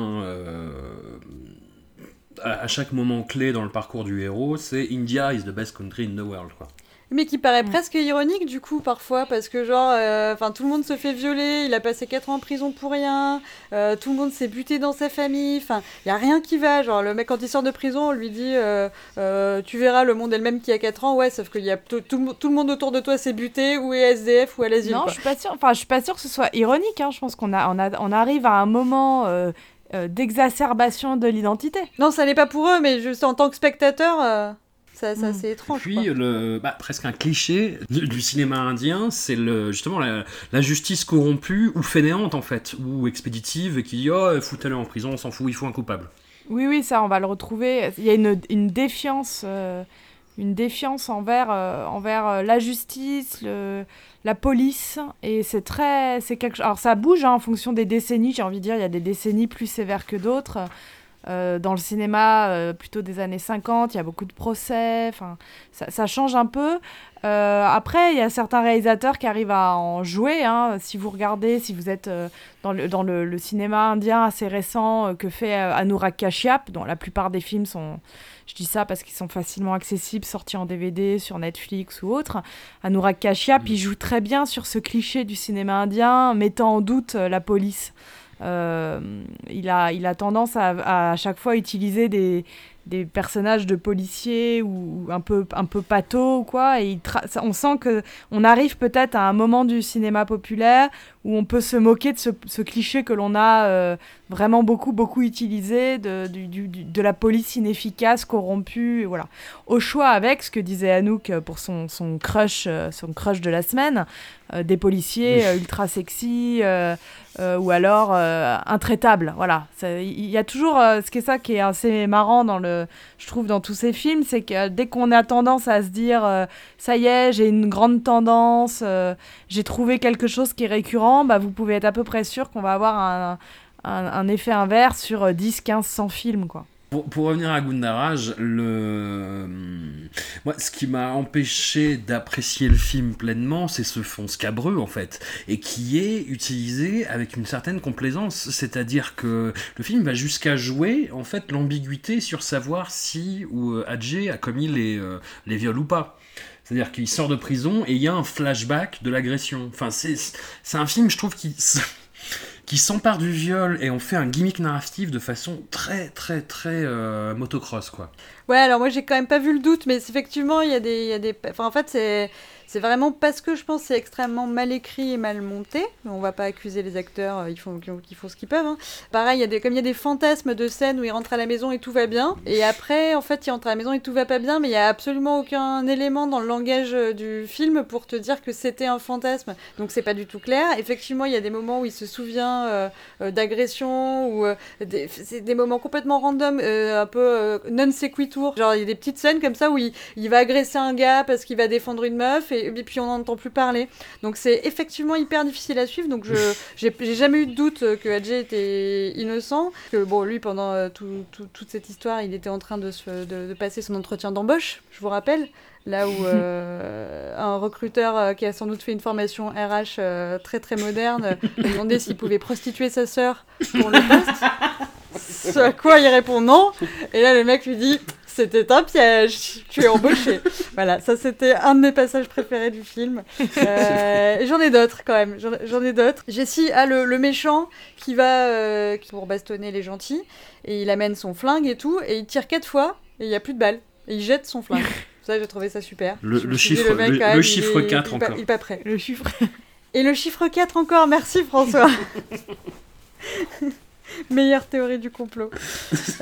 à chaque moment clé dans le parcours du héros, c'est India is the best country in the world. Quoi. Mais qui paraît Mm. presque ironique du coup parfois parce que genre, euh, enfin tout le monde se fait violer, il a passé 4 ans en prison pour rien, euh, tout le monde s'est buté dans sa famille, enfin il y a rien qui va. Genre le mec quand il sort de prison, on lui dit euh, tu verras le monde est le même qu'il y a 4 ans, ouais sauf qu'il y a tout, tout, le monde autour de toi s'est buté ou est SDF ou à l'asile. Non, je suis pas sûre. Enfin, je suis pas sûre que ce soit ironique. hein. Je pense qu'on a, on a, on arrive à un moment d'exacerbation de l'identité. Non ça n'est pas pour eux mais juste en tant que spectateur, ça, ça Mm. c'est étrange. Puis quoi. le, bah, presque un cliché du, du cinéma indien, c'est le, justement la, la justice corrompue ou fainéante en fait, ou expéditive et qui dit oh foutez-le en prison, on s'en fout, il faut un coupable. Oui, oui, ça, on va le retrouver. Il y a une, une défiance, euh, une défiance envers, euh, envers euh, la justice, le, la police, et c'est très, c'est quelque. Alors ça bouge hein, en fonction des décennies. J'ai envie de dire, il y a des décennies plus sévères que d'autres. Euh, dans le cinéma, euh, plutôt des années 50, il y a beaucoup de procès. Ça, ça change un peu. Euh, après, il y a certains réalisateurs qui arrivent à en jouer. hein. Si vous regardez, si vous êtes dans, le, dans le, le cinéma indien assez récent que fait Anurag Kashyap, dont la plupart des films sont, je dis ça parce qu'ils sont facilement accessibles, sortis en DVD sur Netflix ou autre. Anurag Kashyap, il joue très bien sur ce cliché du cinéma indien, mettant en doute la police. Euh, il, a, il a tendance à, à, chaque fois utiliser des, des personnages de policiers ou, un peu un peu pato ou quoi. Et on sent que on arrive peut-être à un moment du cinéma populaire où on peut se moquer de ce, cliché que l'on a euh, vraiment beaucoup beaucoup utilisé de, du, de la police inefficace corrompue voilà. Au choix avec ce que disait Anouk euh, pour son, son crush son crush de la semaine des policiers euh, ultra sexy euh, euh, ou alors euh, intraitables voilà. Il y a toujours euh, ce qui est ça qui est assez marrant dans le je trouve dans tous ces films c'est que dès qu'on a tendance à se dire euh, ça y est j'ai une grande tendance euh, j'ai trouvé quelque chose qui est récurrent bah vous pouvez être à peu près sûr qu'on va avoir un, un, un effet inverse sur euh, 10 15 100 films quoi Pour, revenir à Gundaraj, le... Moi, ce qui m'a empêché d'apprécier le film pleinement, c'est ce fond scabreux, en fait, et qui est utilisé avec une certaine complaisance. C'est-à-dire que le film va jusqu'à jouer, en fait, l'ambiguïté sur savoir si ou euh, a commis les, euh, les viols ou pas. C'est-à-dire qu'il sort de prison et il y a un flashback de l'agression. Enfin, c'est un film, je trouve, qui... qui s'empare du viol et on fait un gimmick narratif de façon très très très euh, motocross quoi. Ouais, alors moi j'ai quand même pas vu le doute, mais effectivement il y a des, il y a des, enfin en fait c'est, c'est vraiment parce que je pense c'est extrêmement mal écrit et mal monté. On va pas accuser les acteurs, euh, ils font, qu'ils font ce qu'ils peuvent. hein. Pareil, il y a des, comme il y a des fantasmes de scènes où ils rentrent à la maison et tout va bien, et après en fait ils rentrent à la maison et tout va pas bien, mais il y a absolument aucun élément dans le langage euh, du film pour te dire que c'était un fantasme. Donc c'est pas du tout clair. Effectivement, il y a des moments où il se souvient euh, euh, d'agression ou c'est des moments complètement random, un peu non sequitur. Genre, il y a des petites scènes comme ça où il, il va agresser un gars parce qu'il va défendre une meuf et, et puis on n'en entend plus parler. Donc, c'est effectivement hyper difficile à suivre. Donc, je (laughs) j'ai jamais eu de doute que Adjé était innocent. Que bon, lui, pendant euh, tout- tout- toute cette histoire, il était en train de, se, de, de passer son entretien d'embauche, je vous rappelle. Là où (laughs) euh, un recruteur euh, qui a sans doute fait une formation RH euh, très très moderne lui a demandé s'il pouvait prostituer sa sœur pour le poste. (laughs) Ce à quoi il répond non. Et là, le mec lui dit C'était un piège, tu es embauché. (laughs) voilà, ça c'était un de mes passages préférés du film. (laughs) Euh, j'en ai d'autres quand même, j'en ai d'autres. Jessie a le, le méchant qui va euh, qui- pour bastonner les gentils et il amène son flingue et tout et il tire quatre fois et il n'y a plus de balles. Et il jette son flingue. (laughs) Ça, j'ai trouvé ça super. Le- chiffre- mec, le- même, le il chiffre est- 4 il encore. Il pas prêt. le chiffre Et le chiffre 4 encore, merci François. (laughs) Meilleure théorie du complot.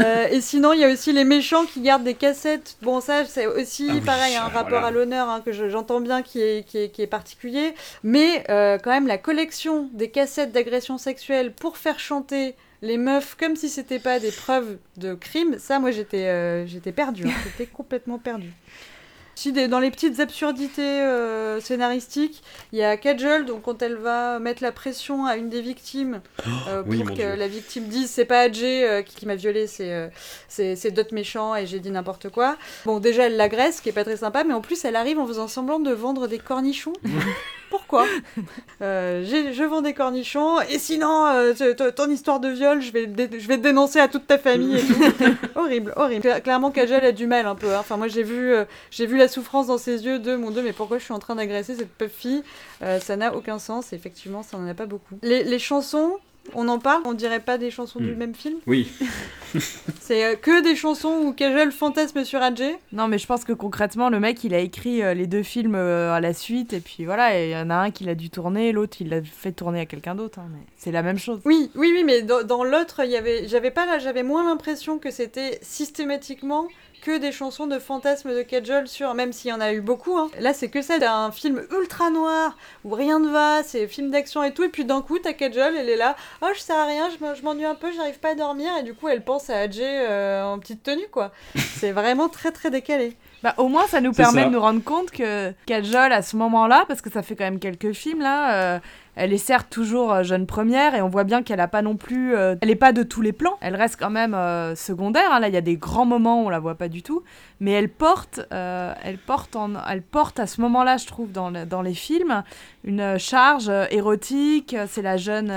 Euh, et sinon, il y a aussi les méchants qui gardent des cassettes. Bon, ça, c'est aussi Ah oui, pareil, un rapport à l'honneur hein, que je- j'entends bien qui est, qui, est, qui est particulier. Mais euh, quand même, la collection des cassettes d'agression sexuelle pour faire chanter les meufs comme si c'était pas des preuves de crime, ça, moi, j'étais euh, j'étais perdue. hein. J'étais complètement perdue. Si, des- dans les petites absurdités euh, scénaristiques, il y a Kajol, donc quand elle va mettre la pression à une des victimes (gasps) euh, pour que Dieu. la victime dise c'est pas Adjé euh, qui, qui m'a violé, c'est euh, c'est c'est d'autres méchants et j'ai dit n'importe quoi. Bon, déjà elle l'agresse, ce qui est pas très sympa, mais en plus elle arrive en faisant semblant de vendre des cornichons. (laughs) Pourquoi? (laughs) Euh, Je vends des cornichons et sinon, euh, ton histoire de viol, je vais, je te dénoncer à toute ta famille et tout. (laughs) horrible, horrible. Cla- Clairement, Kajal a du mal un peu. hein. Enfin, moi, j'ai vu, euh, j'ai vu la souffrance dans ses yeux de mon Dieu, mais pourquoi je suis en train d'agresser cette pauvre fille Ça n'a aucun sens. Et effectivement, ça n'en a pas beaucoup. Les, les chansons. On en parle, on dirait pas des chansons du Mm. même film. Oui. (laughs) C'est euh, que des chansons où Kajal fantasme sur Adjé. Non, mais je pense que concrètement, le mec, il a écrit euh, les deux films euh, à la suite, et puis voilà, et il y en a un qui l'a dû tourner, l'autre, il l'a fait tourner à quelqu'un d'autre. hein, mais c'est la même chose. Oui, oui, oui, mais dans, dans l'autre, il y avait, j'avais pas là, j'avais moins l'impression que c'était systématiquement que des chansons de fantasmes de Kajol sur, même s'il y en a eu beaucoup. hein. Là, c'est que ça, c'est un film ultra noir où rien ne va, c'est film d'action et tout, et puis d'un coup, t'as Kajol, elle est là, oh, je sais à rien, je me- je m'ennuie un peu, j'arrive pas à dormir, et du coup, elle pense à Adjé euh, en petite tenue, quoi. (laughs) c'est vraiment très très décalé. Bah, au moins, ça nous permet ça. de nous rendre compte que Kajol, à ce moment-là, parce que ça fait quand même quelques films là, euh, elle est certes toujours euh, jeune première et on voit bien qu'elle a pas non plus, euh, elle est pas de tous les plans. Elle reste quand même euh, secondaire. hein. Là, il y a des grands moments où on la voit pas du tout, mais elle porte, elle porte, en, elle porte à ce moment-là, je trouve, dans, le- dans les films, une charge érotique. C'est la jeune.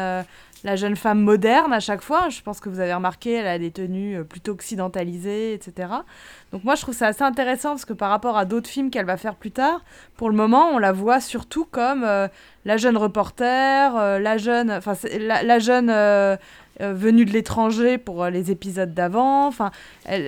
La jeune femme moderne à chaque fois, je pense que vous avez remarqué, elle a des tenues euh, plutôt occidentalisées, etc. Donc moi je trouve ça assez intéressant parce que par rapport à d'autres films qu'elle va faire plus tard, pour le moment on la voit surtout comme euh, la jeune reporter, euh, la jeune, enfin la, jeune euh, venue de l'étranger pour euh, les épisodes d'avant. Enfin,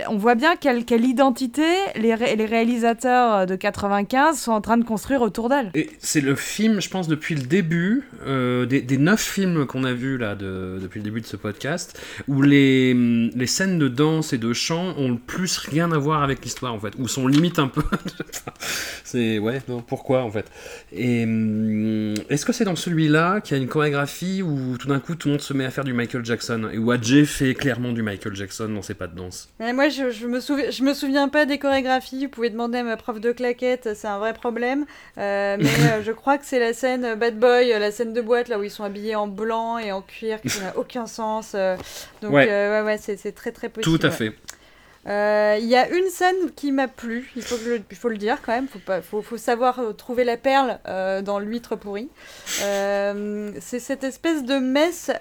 on voit bien quelle, identité les, ré- les réalisateurs euh, de 95 sont en train de construire autour d'elle. Et c'est le film, je pense, depuis le début, des, neuf films qu'on a vus là de- depuis le début de ce podcast, où les, hum, les scènes de danse et de chant ont le plus rien à voir avec l'histoire en fait, ou sont limite un peu. (laughs) c'est ouais, non, pourquoi en fait? Hum, est-ce que c'est dans celui-là qu'il y a une chorégraphie où tout d'un coup tout le monde se met à faire du Michael Jackson? Et où Adjé fait clairement du Michael Jackson dans ses pas de danse Mais moi, je, je me souviens, je me souviens pas des chorégraphies. Vous pouvez demander à ma prof de claquettes, c'est un vrai problème. Euh, mais (laughs) euh, je crois que c'est la scène euh, Bad Boy, la scène de boîte, là où ils sont habillés en blanc et en cuir, qui n'a aucun sens. donc, Ouais. ouais, ouais, c'est c'est très très possible. Tout à ouais. fait. Euh, Il y a une scène qui m'a plu, il faut, le- il faut le dire quand même, faut, pas, faut, faut savoir euh, trouver la perle euh, dans l'huître pourrie. Euh, c'est cette espèce de messe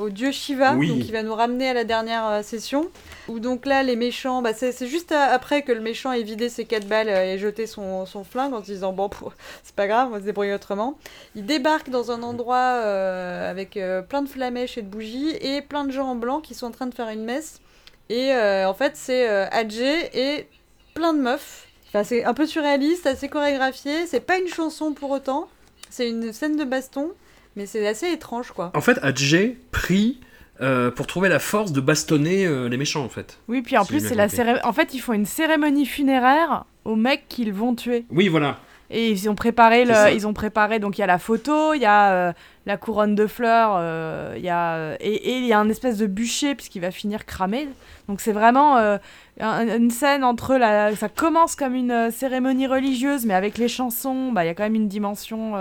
au dieu Shiva, Oui. donc qui va nous ramener à la dernière session, où donc là les méchants, bah, c'est juste à- après que le méchant ait vidé ses quatre balles et jeté son, son flingue en se disant bon, c'est pas grave, on va se débrouiller autrement. Il débarque dans un endroit avec plein de flamèches et de bougies et plein de gens en blanc qui sont en train de faire une messe. Et euh, en fait, c'est euh, Adjé et plein de meufs. Enfin, c'est un peu surréaliste, assez chorégraphié. C'est pas une chanson pour autant. C'est une scène de baston, mais c'est assez étrange, quoi. En fait, Adjé prie euh, pour trouver la force de bastonner euh, les méchants en fait. Oui, puis en Si plus, c'est la céré- en fait, ils font une cérémonie funéraire aux mecs qu'ils vont tuer. Oui, voilà. Et ils ont préparé, le, ils ont préparé donc il y a la photo, il y a euh, la couronne de fleurs, euh, il y a, euh, et il y a un espèce de bûcher puisqu'il va finir cramé. Donc c'est vraiment euh, un- une scène entre la, ça commence comme une cérémonie religieuse, mais avec les chansons, bah il y a quand même une dimension.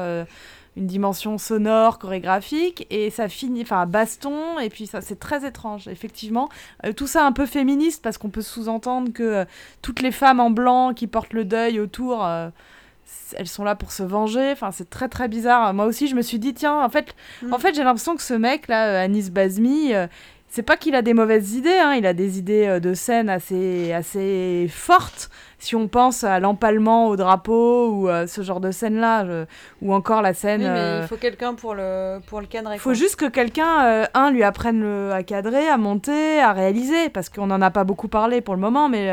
une dimension sonore, chorégraphique, et ça finit, enfin, baston, et puis ça, c'est très étrange, effectivement. Tout ça un peu féministe, parce qu'on peut sous-entendre que toutes les femmes en blanc qui portent le deuil autour, elles sont là pour se venger. Enfin, c'est très très bizarre. Moi aussi, je me suis dit, tiens, en fait, Mm. en fait j'ai l'impression que ce mec là, euh, Anis Bazmi, euh, c'est pas qu'il a des mauvaises idées, hein, il a des idées euh, de scène assez, assez fortes. Si on pense à l'empalement au drapeau ou euh, ce genre de scène-là, je- ou encore la scène. Oui, mais euh, il faut quelqu'un pour le, pour le cadrer. il faut quoi. juste que quelqu'un, un, lui apprenne le- à cadrer, à monter, à réaliser, parce qu'on n'en a pas beaucoup parlé pour le moment, mais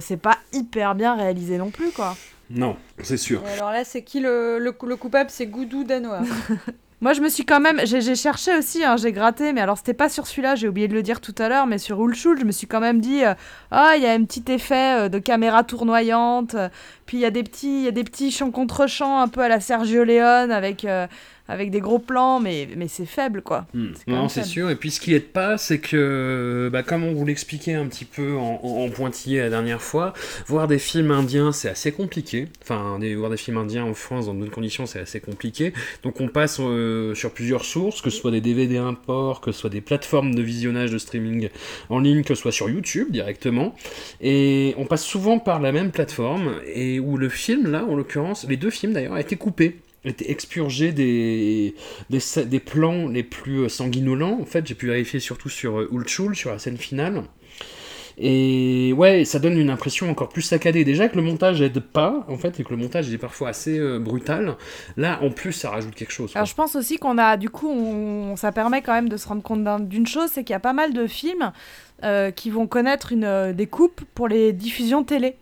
c'est pas hyper bien réalisé non plus, quoi. Non, c'est sûr. Et alors là, c'est qui le, le, le coupable? C'est Goudou Danois. (laughs) Moi, je me suis quand même, j'ai cherché aussi, hein, j'ai gratté, mais alors c'était pas sur celui-là, j'ai oublié de le dire tout à l'heure, mais sur Ulchul, je me suis quand même dit, euh, ah, il y a un petit effet euh, de caméra tournoyante, euh, puis il y a des petits, il y a des petits chants contre chants un peu à la Sergio Leone avec. euh, avec des gros plans, mais, mais c'est faible, quoi. Hmm. Non, c'est sûr. Et puis ce qui aide pas, c'est que, bah, comme on vous l'expliquait un petit peu en, en- en pointillé la dernière fois, voir des films indiens, c'est assez compliqué. Enfin, des- voir des films indiens en France dans d'autres conditions, c'est assez compliqué. Donc on passe euh, sur plusieurs sources, que ce soit des DVD import, que ce soit des plateformes de visionnage de streaming en ligne, que ce soit sur YouTube directement. Et on passe souvent par la même plateforme, et où le film, là, en l'occurrence, les deux films d'ailleurs, a été coupé. Été expurgé des, des, plans les plus euh, sanguinolents. En fait, j'ai pu vérifier surtout sur euh, Ulchul, sur la scène finale. Et ouais, ça donne une impression encore plus saccadée. Déjà que le montage aide pas, en fait, et que le montage est parfois assez euh, brutal. Là, en plus, ça rajoute quelque chose. Alors je pense aussi qu'on a, du coup, ça permet quand même de se rendre compte d'un- d'une chose, c'est qu'il y a pas mal de films qui vont connaître une, des coupes pour les diffusions télé.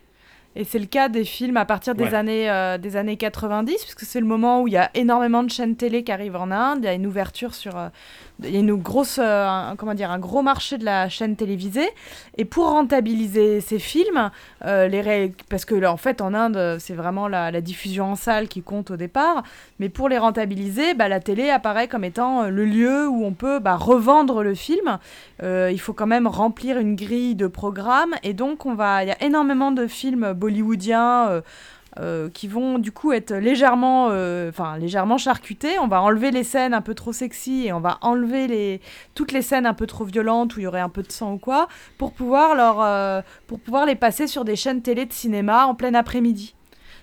Et c'est le cas des films à partir des, Ouais. années, euh, des années 90, puisque c'est le moment où il y a énormément de chaînes télé qui arrivent en Inde, il y a une ouverture sur... euh, il y a une grosse, euh, comment dire, un gros marché de la chaîne télévisée. Et pour rentabiliser ces films, euh, les parce que en fait en Inde, c'est vraiment la, diffusion en salle qui compte au départ. Mais pour les rentabiliser, bah, la télé apparaît comme étant euh, le lieu où on peut bah, revendre le film. Il faut quand même remplir une grille de programmes. Et donc, on va, il y a énormément de films bollywoodiens. Euh, qui vont du coup être légèrement, euh, enfin légèrement charcutés. On va enlever les scènes un peu trop sexy et on va enlever les, toutes les scènes un peu trop violentes où il y aurait un peu de sang ou quoi, pour pouvoir, leur, euh, pour pouvoir les passer sur des chaînes télé de cinéma en plein après-midi.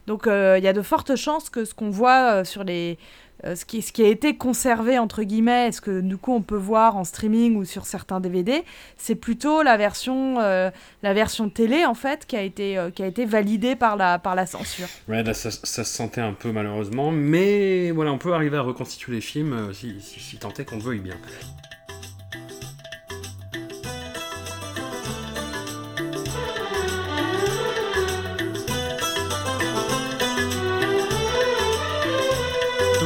Donc il y a de fortes chances que ce qu'on voit sur les... euh, ce, qui, ce a été conservé, entre guillemets, ce que du coup on peut voir en streaming ou sur certains DVD, c'est plutôt la version, euh, la version télé, en fait, qui a été, euh, validée par la, censure. Ouais, là, ça, se sentait un peu malheureusement, mais voilà, on peut arriver à reconstituer les films si, si, si tant est qu'on le veuille bien.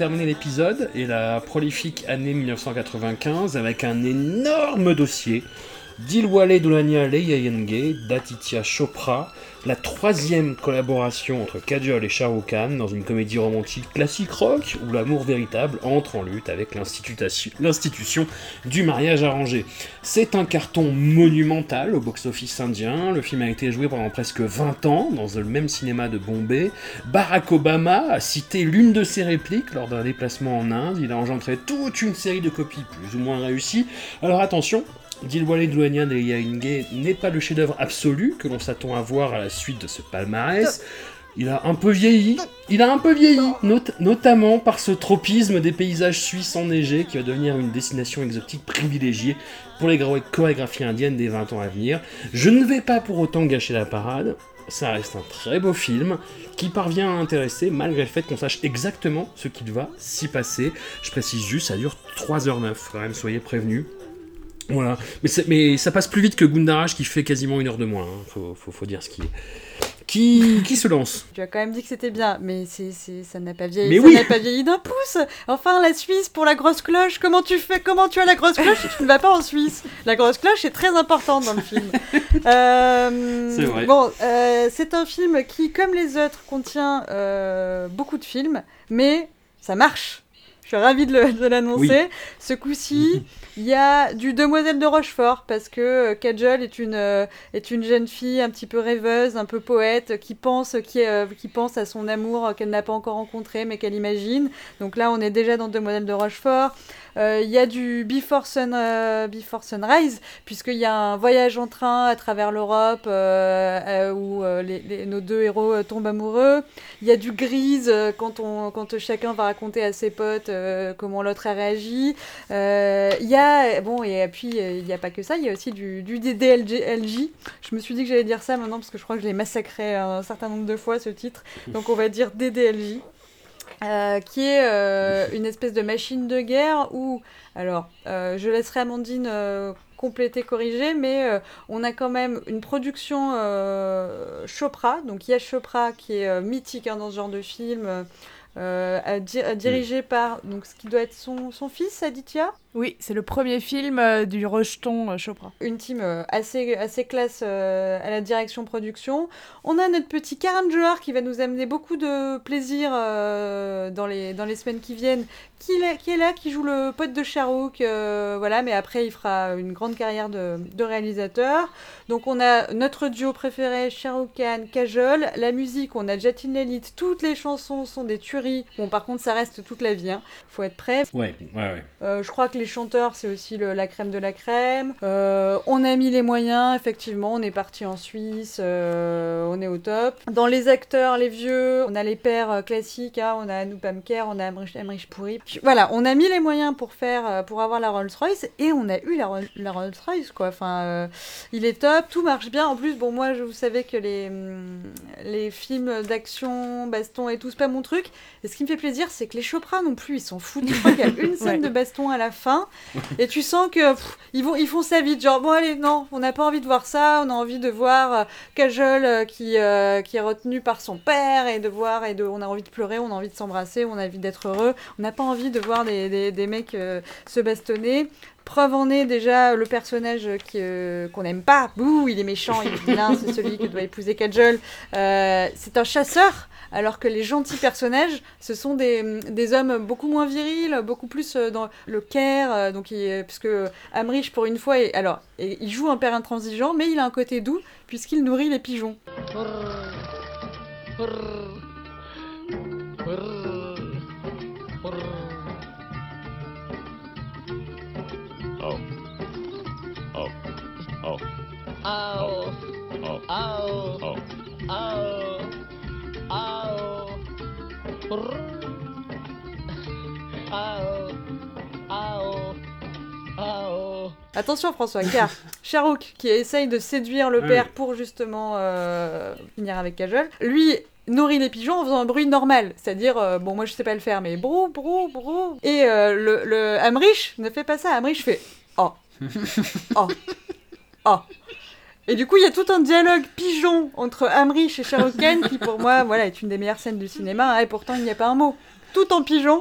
terminer l'épisode et la prolifique année 1995 avec un énorme dossier. Dilwale Dulhania Leyayenge d'Aditya Chopra, la troisième collaboration entre Kajol et Shah Khan dans une comédie romantique classique rock où l'amour véritable entre en lutte avec l'institution l'institution du mariage arrangé. C'est un carton monumental au box-office indien. Le film a été joué pendant presque 20 ans dans le même cinéma de Bombay. Barack Obama a cité l'une de ses répliques lors d'un déplacement en Inde. Il a engendré toute une série de copies plus ou moins réussies. Alors attention, Dilwale de Yainge n'est pas le chef-d'œuvre absolu que l'on s'attend à voir à la suite de ce palmarès. Il a un peu vieilli, il a un peu vieilli, not- notamment par ce tropisme des paysages suisses enneigés qui va devenir une destination exotique privilégiée pour les gra- chorégraphies indiennes des 20 ans à venir. Je ne vais pas pour autant gâcher la parade, ça reste un très beau film qui parvient à intéresser malgré le fait qu'on sache exactement ce qu'il va s'y passer. Je précise juste, ça dure 3h09, quand même, soyez prévenus. Voilà, mais, c'est- mais ça passe plus vite que Gundaraj qui fait quasiment une heure de moins, hein. faut, faut- faut dire ce qui est. Qui, qui se lance Tu as quand même dit que c'était bien, mais c'est, c'est, ça n'a pas vieilli. Mais ça oui. n'a pas vieilli d'un pouce. Enfin, la Suisse pour la grosse cloche. Comment tu fais Comment tu as la grosse cloche si tu ne vas pas en Suisse? La grosse cloche est très importante dans le film. (laughs) Euh, C'est vrai. Bon, euh, c'est un film qui, comme les autres, contient euh, beaucoup de films, mais ça marche. Suis ravie de l'annoncer. Ce coup-ci, il y a du Demoiselle de Rochefort parce que euh, Kajol est une euh, est une jeune fille un petit peu rêveuse, un peu poète, qui pense qui euh, qui pense à son amour qu'elle n'a pas encore rencontré mais qu'elle imagine. Donc là, on est déjà dans Demoiselle de Rochefort. Euh, Il y a du Before, Sun, euh, Before Sunrise, puisqu'il y a un voyage en train à travers l'Europe euh, où les, les- nos deux héros tombent amoureux. Il y a du Grise quand, on, quand chacun va raconter à ses potes comment l'autre a réagi. Euh, Il y a, bon, et puis euh, il n'y a pas que ça, il y a aussi du, du DDLJ. Je me suis dit que j'allais dire ça maintenant parce que je crois que je l'ai massacré un certain nombre de fois ce titre. Donc on va dire DDLJ. Euh, qui est euh, une espèce de machine de guerre où, alors, euh, je laisserai Amandine euh, compléter, corriger, mais euh, on a quand même une production euh, Chopra, donc il y a Chopra qui est euh, mythique hein, dans ce genre de film, euh, dirigé par donc ce qui doit être son, son fils Aditya, Oui, c'est le premier film euh, du rejeton euh, Chopra. une team euh, assez, assez classe euh, à la direction production. On a notre petit Karan Johar qui va nous amener beaucoup de plaisir euh, dans, les, dans les semaines qui viennent, qui, est- qui est là, qui joue le pote de Shahrukh, euh, voilà, mais après il fera une grande carrière de, de réalisateur. Donc on a notre duo préféré, Shahrukh Khan, Kajol. La musique, on a Jatin Lalit, toutes les chansons sont des tueries. Bon par contre ça reste toute la vie, hein. faut être prêt. Ouais, ouais, ouais. Euh, je crois que les chanteurs, c'est aussi le- la crème de la crème. Euh, on a mis les moyens, effectivement, on est parti en Suisse, euh, on est au top. Dans les acteurs, les vieux, on a les pères euh, classiques, hein, on a Anouk Pamker, on a Emmerich, Emmerich Pourri. Voilà, on a mis les moyens pour faire, pour avoir la Rolls-Royce et on a eu la, Roll- la Rolls-Royce, quoi. Enfin, euh, il est top, tout marche bien. En plus, bon, moi, je vous savez que les, hum, les films d'action, baston et tout, c'est pas mon truc. Et ce qui me fait plaisir, c'est que les Chopra non plus, ils s'en foutent. Je crois qu'il y a une (laughs) scène Ouais. de baston à la fin, et tu sens que ils font ça vite. Genre bon allez, non, on n'a pas envie de voir ça. On a envie de voir euh, Kajol euh, qui euh, qui est retenu par son père et de voir et de, on a envie de pleurer, on a envie de s'embrasser, on a envie d'être heureux. On n'a pas envie de voir des mecs euh, se bastonner. Preuve en est déjà le personnage euh, qu'on n'aime pas. Bouh, il est méchant, il est vilain, c'est celui que doit épouser Kajol. Euh, c'est un chasseur, alors que les gentils personnages, ce sont des, hommes beaucoup moins virils, beaucoup plus euh, dans le care. donc, il, puisque Amrich, pour une fois, alors, il joue un père intransigeant, mais il a un côté doux, puisqu'il nourrit les pigeons. Oh. Oh. Attention François, car Shahrukh, qui essaye de séduire le père pour justement euh, finir avec Kajol, lui nourrit les pigeons en faisant un bruit normal, c'est-à-dire, euh, bon moi je sais pas le faire, mais brou, brou, brou. Et euh, le, le Amrich ne fait pas ça, Amrich fait oh, oh, oh. Et du coup, il y a tout un dialogue pigeon entre Amrich et Khan qui, pour moi, voilà, est une des meilleures scènes du cinéma. hein, et pourtant, il n'y a pas un mot. Tout en pigeon.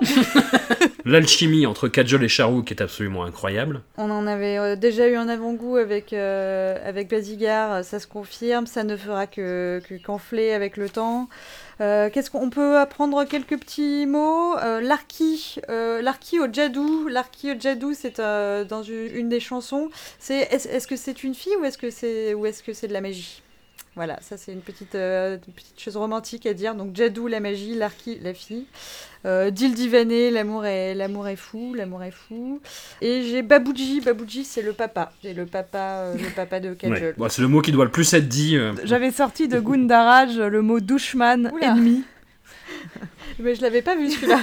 (laughs) L'alchimie entre Kajol et Shahrukh est absolument incroyable. On en avait euh, déjà eu un avant-goût avec, euh, avec Bazigar, ça se confirme, ça ne fera que, que qu'enfler avec le temps. Euh, qu'est-ce qu'on on peut apprendre quelques petits mots euh, L'arki, euh, l'arki au jadou. L'arki au jadou, c'est euh, dans une, des chansons. C'est est-ce, est-ce que c'est une fille ou est-ce que c'est ou est-ce que c'est de la magie? Voilà, ça c'est une petite, euh, une petite chose romantique à dire. Donc Jadou, la magie, Larky, la fille. Euh, Dil Divané, l'amour est, l'amour est fou, l'amour est fou. Et j'ai Babouji, Babouji c'est le papa. C'est le papa, euh, le papa de (laughs) Kajol. Ouais. Bon, c'est le mot qui doit le plus être dit. euh. J'avais sorti de Gundaraj le mot douchman, ennemi. (laughs) Mais je l'avais pas vu celui-là.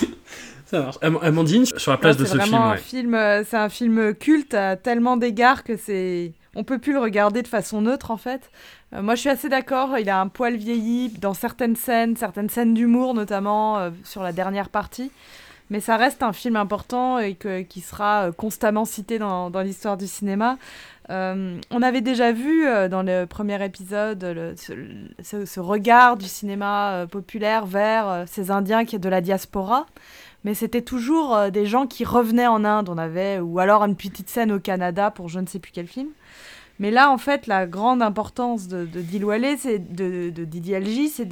(laughs) Ça marche. Am- Amandine, sur la place de c'est ce film, un ouais. film, c'est un film culte à tellement d'égards que c'est, on peut plus le regarder de façon neutre en fait. Euh, moi, je suis assez d'accord. Il a un poil vieilli dans certaines scènes, certaines scènes d'humour notamment euh, sur la dernière partie. Mais ça reste un film important et qui sera euh, constamment cité dans, l'histoire du cinéma. On avait déjà vu dans le premier épisode ce, ce- regard du cinéma populaire vers ces Indiens qui est de la diaspora mais c'était toujours des gens qui revenaient en Inde. On avait, ou alors une petite scène au Canada pour je ne sais plus quel film. Mais là, en fait, la grande importance de, de c'est de, Algi, c'est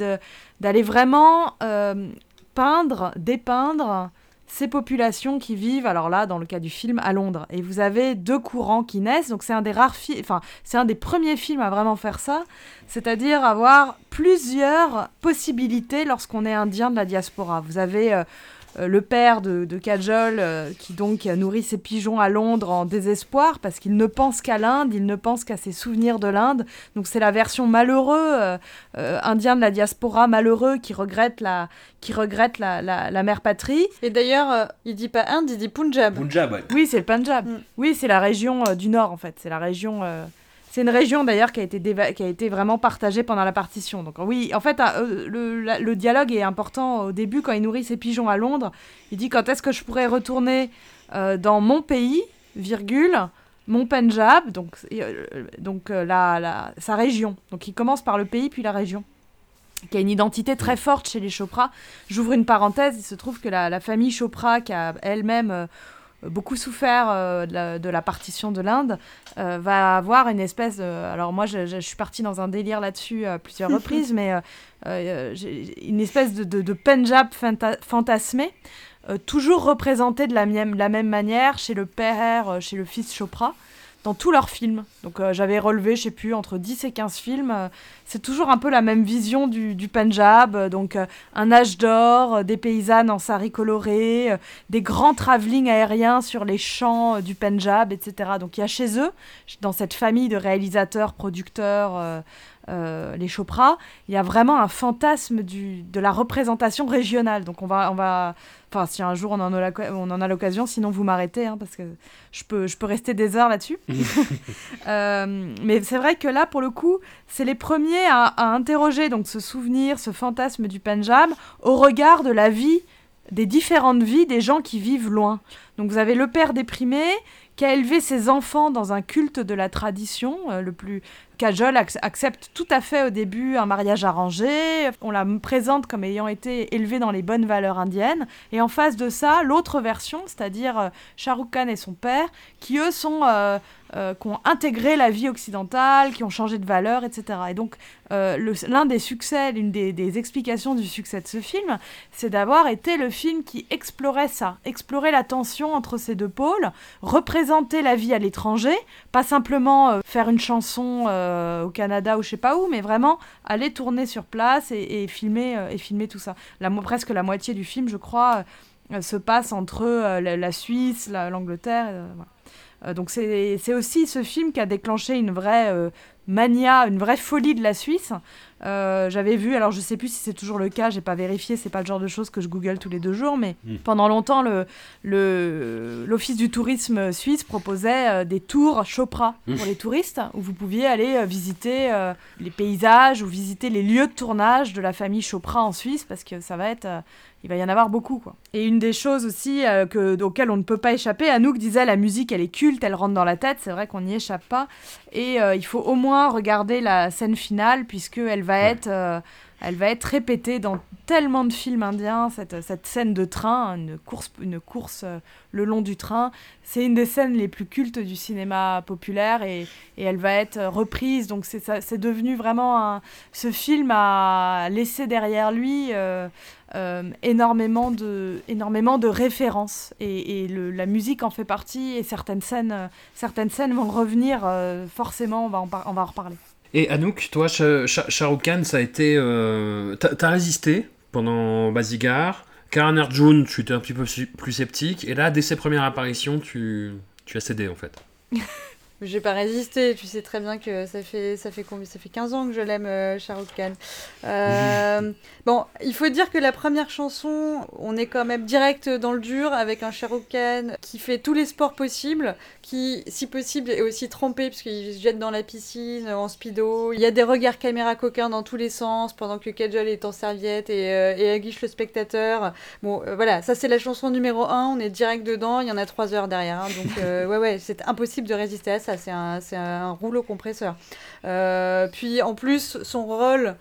d'aller vraiment euh, peindre, dépeindre ces populations qui vivent, alors là, dans le cas du film, à Londres. Et vous avez deux courants qui naissent, donc c'est un des rares films, enfin, c'est un des premiers films à vraiment faire ça, c'est-à-dire avoir plusieurs possibilités lorsqu'on est indien de la diaspora. Vous avez euh, le père de, de Kajol euh, qui donc a nourri ses pigeons à Londres en désespoir parce qu'il ne pense qu'à l'Inde, il ne pense qu'à ses souvenirs de l'Inde. Donc c'est la version malheureux euh, euh, indien de la diaspora malheureux qui regrette la qui regrette la, la, la mère patrie. Et d'ailleurs, euh, il dit pas Inde, il dit Punjab. Punjab, ouais. Oui, c'est le Punjab. Mm. Oui, c'est la région euh, du nord en fait. C'est la région. C'est une région d'ailleurs qui a été qui a été vraiment partagée pendant la partition. Donc oui, en fait, euh, le, dialogue est important au début quand il nourrit ses pigeons à Londres. Il dit quand est-ce que je pourrais retourner euh, dans mon pays, virgule, mon Punjab, donc euh, donc sa région. Donc il commence par le pays puis la région qui a une identité très forte chez les Chopra. J'ouvre une parenthèse, il se trouve que la, la famille Chopra, qui a elle-même beaucoup souffert euh, de, la, de la partition de l'Inde, euh, va avoir une espèce de... Alors moi, je, je- je suis partie dans un délire là-dessus à plusieurs (laughs) reprises, mais euh, euh, une espèce de, de, de Punjab fanta- fantasmé, euh, toujours représenté de la, même- la même manière chez le père, euh, chez le fils Chopra, dans tous leurs films. Donc euh, j'avais relevé, je sais plus, entre 10 et 15 films. euh, c'est toujours un peu la même vision du, du Punjab. euh, donc un âge d'or, des paysannes en sari coloré, des grands travelling aériens sur les champs du Punjab, etc. Donc il y a chez eux, dans cette famille de réalisateurs, producteurs, euh, les Chopra, il y a vraiment un fantasme du, de la représentation régionale. Donc on va, on va, enfin si un jour on en a, la- on en a l'occasion, sinon vous m'arrêtez, hein, parce que je peux, je peux rester des heures là-dessus. (laughs) (laughs) Euh, mais c'est vrai que là, pour le coup, c'est les premiers à, à interroger donc ce souvenir, ce fantasme du Punjab au regard de la vie, des différentes vies des gens qui vivent loin. Donc vous avez le père déprimé qui a élevé ses enfants dans un culte de la tradition, euh, le plus Kajol ac- accepte tout à fait au début un mariage arrangé, on la présente comme ayant été élevée dans les bonnes valeurs indiennes, et en face de ça, l'autre version, c'est-à-dire euh, Shah Khan et son père, qui eux sont, euh, qui ont intégré la vie occidentale, qui ont changé de valeur, etc. Et donc euh, l'un des succès, l'une des, explications du succès de ce film, c'est d'avoir été le film qui explorait ça, explorait la tension entre ces deux pôles, représenter la vie à l'étranger, pas simplement euh, faire une chanson au Canada ou je sais pas où, mais vraiment aller tourner sur place et, filmer et filmer tout ça. Presque la moitié du film, je crois, se passe entre la, Suisse, la- l'Angleterre. Euh, donc c'est aussi ce film qui a déclenché une vraie euh, mania, une vraie folie de la Suisse. Euh, J'avais vu, alors je sais plus si c'est toujours le cas, j'ai pas vérifié, c'est pas le genre de choses que je google tous les deux jours, mais Mm. pendant longtemps, le, le- l'Office du tourisme suisse proposait euh, des tours Chopra pour les touristes, où vous pouviez aller euh, visiter les paysages ou visiter les lieux de tournage de la famille Chopra en Suisse, parce que ça va être... il va y en avoir beaucoup, quoi. Et une des choses aussi euh, que, auxquelles on ne peut pas échapper, Anouk disait la musique, elle est culte, elle rentre dans la tête, c'est vrai qu'on n'y échappe pas. Et euh, il faut au moins regarder la scène finale, puisqu'elle va, être, euh, elle va être répétée dans tellement de films indiens, cette, cette scène de train, une course, une course euh, le long du train. C'est une des scènes les plus cultes du cinéma populaire et, et elle va être reprise. Donc c'est devenu vraiment un... Ce film a laissé derrière lui... euh, euh, énormément, de, énormément de références et, et la musique en fait partie et certaines scènes, certaines scènes vont revenir forcément, on va on va en reparler. Et Anouk, toi, Shah Shah- Shah Rukh Khan, ça a été. euh, T'as résisté pendant Bazigar. Karan Arjun, tu étais un petit peu plus sceptique. Et là, dès ses premières apparitions, tu, tu as cédé en fait. (laughs) J'ai pas résisté, tu sais très bien que ça fait, ça fait combien Ça fait 15 ans que je l'aime, euh, Shah Rukh Khan. Euh, (laughs) bon, il faut dire que la première chanson, on est quand même direct dans le dur avec un Shah Rukh Khan qui fait tous les sports possibles, qui, si possible, est aussi trompé puisqu'il se jette dans la piscine en speedo. Il y a des regards caméra coquins dans tous les sens pendant que Kajol est en serviette et, euh, et aguiche le spectateur. Bon, euh, voilà, ça c'est la chanson numéro 1, on est direct dedans, il y en a 3 heures derrière. hein, donc, euh, (laughs) ouais, ouais, c'est impossible de résister à ça. c'est un, c'est un rouleau compresseur. Euh, puis en plus, son rôle,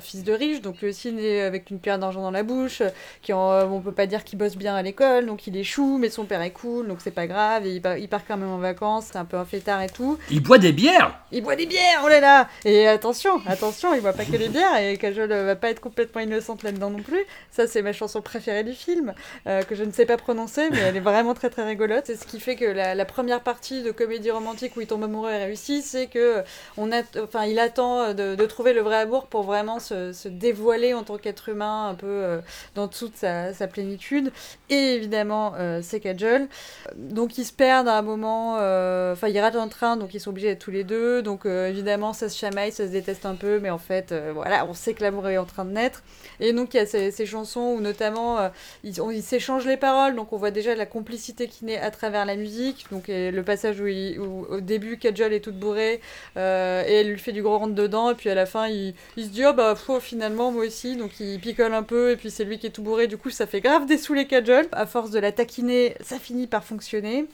fils de riche, donc lui aussi né avec une pierre d'argent dans la bouche, qui en- on peut pas dire qu'il bosse bien à l'école, donc il échoue, mais son père est cool, donc c'est pas grave, et il, part- il part quand même en vacances, c'est un peu un fêtard et tout. Il boit des bières Il boit des bières, oh là là Et attention, attention, il boit pas que les bières, et Kajol euh, va pas être complètement innocente là-dedans non plus. Ça, c'est ma chanson préférée du film, euh, que je ne sais pas prononcer, mais elle est vraiment très très rigolote. C'est ce qui fait que la, la première partie de comédie romantique où il tombe amoureux est réussie, c'est que on a, enfin, il attend de, de trouver le vrai amour pour vraiment se, se dévoiler en tant qu'être humain, un peu euh, dans toute sa, sa plénitude. Et évidemment, euh, c'est Kajol. Donc ils se perdent à un moment, euh, enfin ils ratent un train, donc ils sont obligés d'être tous les deux. Donc euh, évidemment ça se chamaille, ça se déteste un peu, mais en fait euh, voilà, on sait que l'amour est en train de naître. Et donc il y a ces, chansons où notamment ils ils s'échangent les paroles, donc on voit déjà la complicité qui naît à travers la musique. Donc le passage où, au début Kajol est toute bourrée et elle lui fait du gros rentre dedans, et puis à la fin il, se dit oh bah pff, finalement moi aussi, donc il picole un peu, et puis c'est lui qui est tout bourré, du coup ça fait grave dessouler Kajol. À force de la taquiner, ça finit par fonctionner.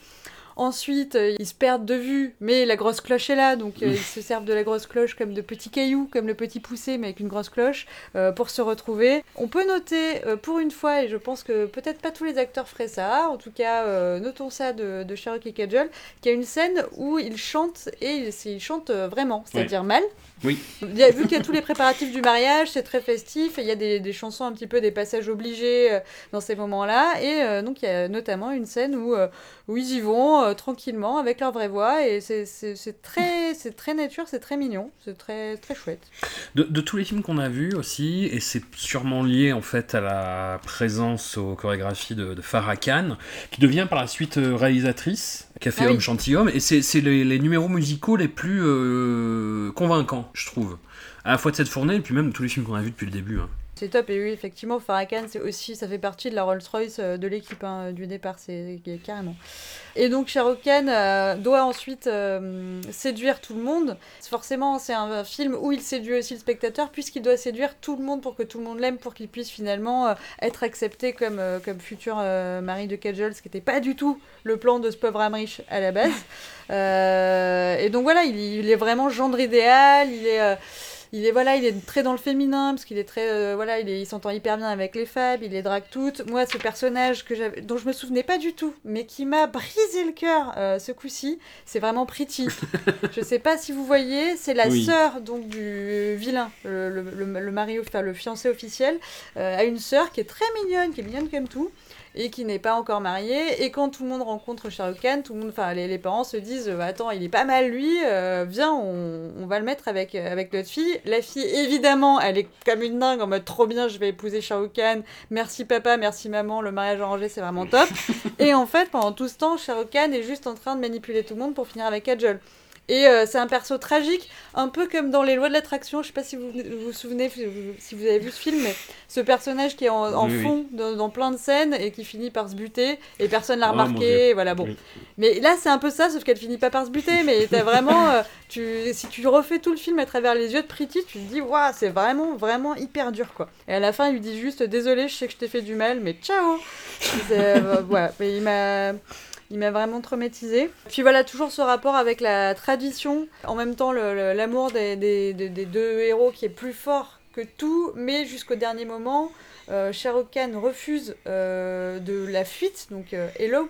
Ensuite, euh, ils se perdent de vue, mais la grosse cloche est là, donc euh, ils se (laughs) servent de la grosse cloche comme de petits cailloux, comme le petit poussé, mais avec une grosse cloche, euh, pour se retrouver. On peut noter, pour une fois, et je pense que peut-être pas tous les acteurs feraient ça, en tout cas, notons ça de, de Sherlock et Kajol, qu'il y a une scène où ils chantent, et ils, ils chantent vraiment, c'est-à-dire mal. Oui. Vu qu'il y a tous les préparatifs du mariage, c'est très festif, et il y a des, des chansons un petit peu, des passages obligés euh, dans ces moments-là, et euh, donc il y a notamment une scène où, euh, où ils y vont tranquillement avec leur vraie voix, et c'est- très, nature, c'est très mignon, c'est très, très chouette. De, de tous les films qu'on a vus aussi, et c'est sûrement lié en fait à la présence aux chorégraphies de, de Farah Khan, qui devient par la suite réalisatrice, fait Ah oui. Homme Gentilhomme, et c'est les, les numéros musicaux les plus convaincants, je trouve. À la fois de cette fournée, et puis même tous les films qu'on a vus depuis le début. hein. C'est top, et oui, effectivement, Farrakhan, c'est aussi, ça fait partie de la Rolls-Royce euh, de l'équipe hein, du départ, c'est carrément. Et donc, Shahrukh Khan euh, doit ensuite euh, séduire tout le monde. Forcément, c'est un, un film où il séduit aussi le spectateur, puisqu'il doit séduire tout le monde pour que tout le monde l'aime, pour qu'il puisse finalement euh, être accepté comme, comme futur mari de Kajol, ce qui n'était pas du tout le plan de ce pauvre âme riche à la base. (laughs) Et donc voilà, il, il est vraiment gendre idéal, il est... il est voilà, il est très dans le féminin parce qu'il est très euh, voilà, il, est- il s'entend hyper bien avec les femmes, il les drague toutes. Moi, ce personnage que j'avais, dont je me souvenais pas du tout, mais qui m'a brisé le cœur euh, ce coup-ci, c'est vraiment Pretty. (laughs) je sais pas si vous voyez, c'est la Oui. sœur donc du vilain, le, le, le- le mari, enfin le fiancé officiel, euh, a une sœur qui est très mignonne, qui est mignonne comme tout. Et qui n'est pas encore mariée. Et quand tout le monde rencontre Khan, tout le monde, enfin les, les parents se disent euh, attends il est pas mal lui, euh, viens on, on va le mettre avec euh, avec notre fille. La fille évidemment elle est comme une dingue en mode trop bien je vais épouser Khan. Merci papa, merci maman, le mariage arrangé c'est vraiment top. (laughs) et en fait pendant tout ce temps Khan est juste en train de manipuler tout le monde pour finir avec Kajol. Et euh, c'est un perso tragique, un peu comme dans Les Lois de l'attraction. Je sais pas si vous vous vous souvenez, si vous- avez vu ce film, mais ce personnage qui est en, en Oui, oui. fond dans, dans plein de scènes et qui finit par se buter et personne l'a Oh, remarqué. Voilà, bon. Oui. Mais là, c'est un peu ça, sauf qu'elle finit pas par se buter. Mais t'as vraiment, euh, tu, si tu refais tout le film à travers les yeux de Pretty, tu te dis, waouh, c'est vraiment, vraiment hyper dur, quoi. Et à la fin, il lui dit juste, désolé, je sais que je t'ai fait du mal, mais ciao. Euh, voilà, mais il m'a. Il m'a vraiment traumatisé. Puis voilà, toujours ce rapport avec la tradition, en même temps l'amour des, deux héros qui est plus fort que tout, mais jusqu'au dernier moment, euh, refuse euh, de la fuite, donc euh,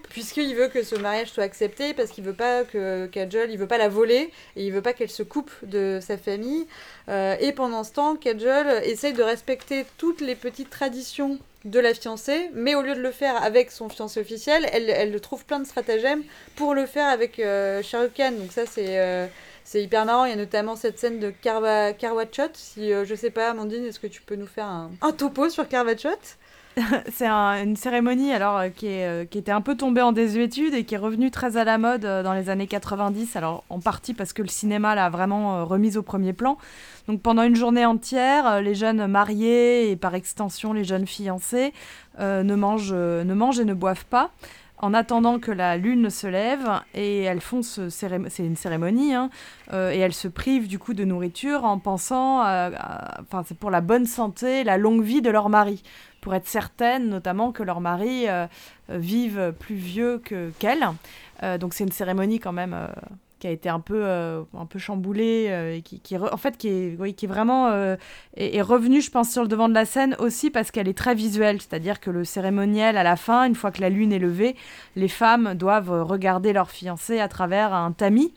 puisqu'il veut que ce mariage soit accepté, parce qu'il veut pas que Kajol, il veut pas la voler, et il veut pas qu'elle se coupe de sa famille. Euh, et pendant ce temps, Kajol essaye de respecter toutes les petites traditions de la fiancée, mais au lieu de le faire avec son fiancé officiel, elle, elle trouve plein de stratagèmes pour le faire avec euh. Donc ça, c'est euh, c'est hyper marrant. Il y a notamment cette scène de Karwa, Karwachot. Si, euh, je sais pas, Amandine, est-ce que tu peux nous faire un, topo sur Karwachot (laughs) C'est un- une cérémonie alors euh, qui, est, euh, qui était un peu tombée en désuétude et qui est revenue très à la mode euh, dans les années 90. Alors en partie parce que le cinéma l'a vraiment remise au premier plan. Donc pendant une journée entière, les jeunes mariés et par extension les jeunes fiancés ne, mangent, ne mangent et ne boivent pas. En attendant que la lune se lève, et elles font ce c'est une cérémonie, hein, et elles se privent du coup de nourriture en pensant, enfin c'est pour la bonne santé, la longue vie de leur mari pour être certaines notamment que leur mari euh, vive plus vieux que qu'elles. Euh, donc c'est une cérémonie quand même euh, qui a été un peu, euh, un peu chamboulé, euh, et qui, qui en fait, qui est, oui, qui est vraiment euh, est, est revenue, je pense, sur le devant de la scène aussi parce qu'elle est très visuelle. C'est-à-dire que le cérémoniel, à la fin, une fois que la lune est levée, les femmes doivent regarder leur fiancé à travers un tamis.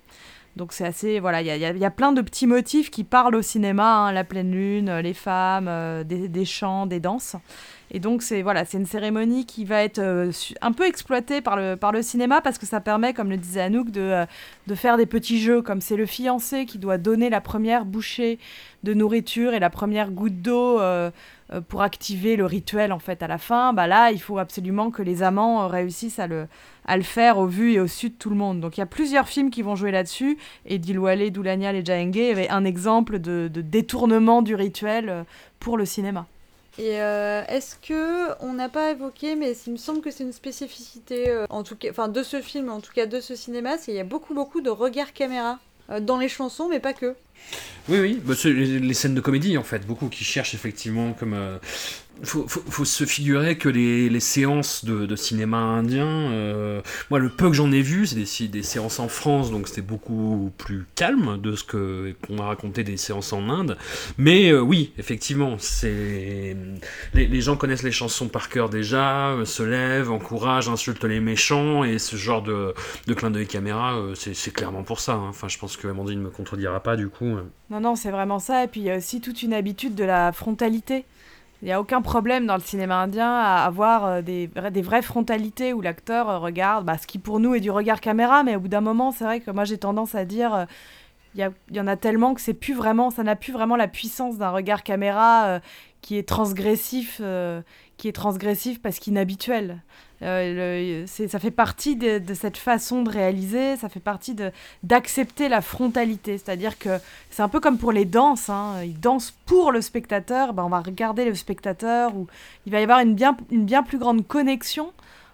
Donc c'est assez, voilà, il y a, y a- y a plein de petits motifs qui parlent au cinéma, hein, la pleine lune, euh, les femmes, euh, des, des chants, des danses. Et donc c'est voilà, c'est une cérémonie qui va être euh, un peu exploitée par le, par le cinéma parce que ça permet, comme le disait Anouk, de, de faire des petits jeux, comme c'est le fiancé qui doit donner la première bouchée de nourriture et la première goutte d'eau pour activer le rituel en fait à la fin. Bah là, il faut absolument que les amants euh, réussissent à le, à le faire au vu et au su de tout le monde. Donc il y a plusieurs films qui vont jouer là-dessus et Dilwale, Doulanial et Jahenge avait un exemple de, de détournement du rituel euh, pour le cinéma. Et euh, est-ce que on n'a pas évoqué, mais il me semble que c'est une spécificité, euh, en tout cas, enfin de ce film, en tout cas de ce cinéma, c'est qu'il y a beaucoup beaucoup de regards caméra euh, dans les chansons, mais pas que. Oui, oui, bah, les scènes de comédie en fait, beaucoup qui cherchent effectivement comme. euh, faut, faut, se figurer que les, séances de, cinéma indien, euh, moi le peu que j'en ai vu, c'est des, des séances en France, donc c'était beaucoup plus calme de ce qu'on m'a raconté des séances en Inde. Mais euh, oui, effectivement, c'est les, gens connaissent les chansons par cœur déjà, euh, se lèvent, encouragent, insultent les méchants, et ce genre de, clin d'œil caméra, c'est clairement pour ça. hein. Enfin, je pense que Amandine ne me contredira pas du coup. Non, non, c'est vraiment ça. Et puis il y a aussi toute une habitude de la frontalité. Il n'y a aucun problème dans le cinéma indien à avoir euh, des, des vraies frontalités où l'acteur euh, regarde bah, ce qui pour nous est du regard caméra, mais au bout d'un moment, c'est vrai que moi j'ai tendance à dire euh, il y, en a tellement que c'est plus vraiment, ça n'a plus vraiment la puissance d'un regard caméra qui est transgressif, qui est transgressif parce qu'inhabituel. Euh, ça fait partie de, cette façon de réaliser, ça fait partie d'accepter la frontalité, c'est-à-dire que c'est un peu comme pour les danses, hein. ils dansent pour le spectateur, ben on va regarder le spectateur, ou il va y avoir une bien, plus grande connexion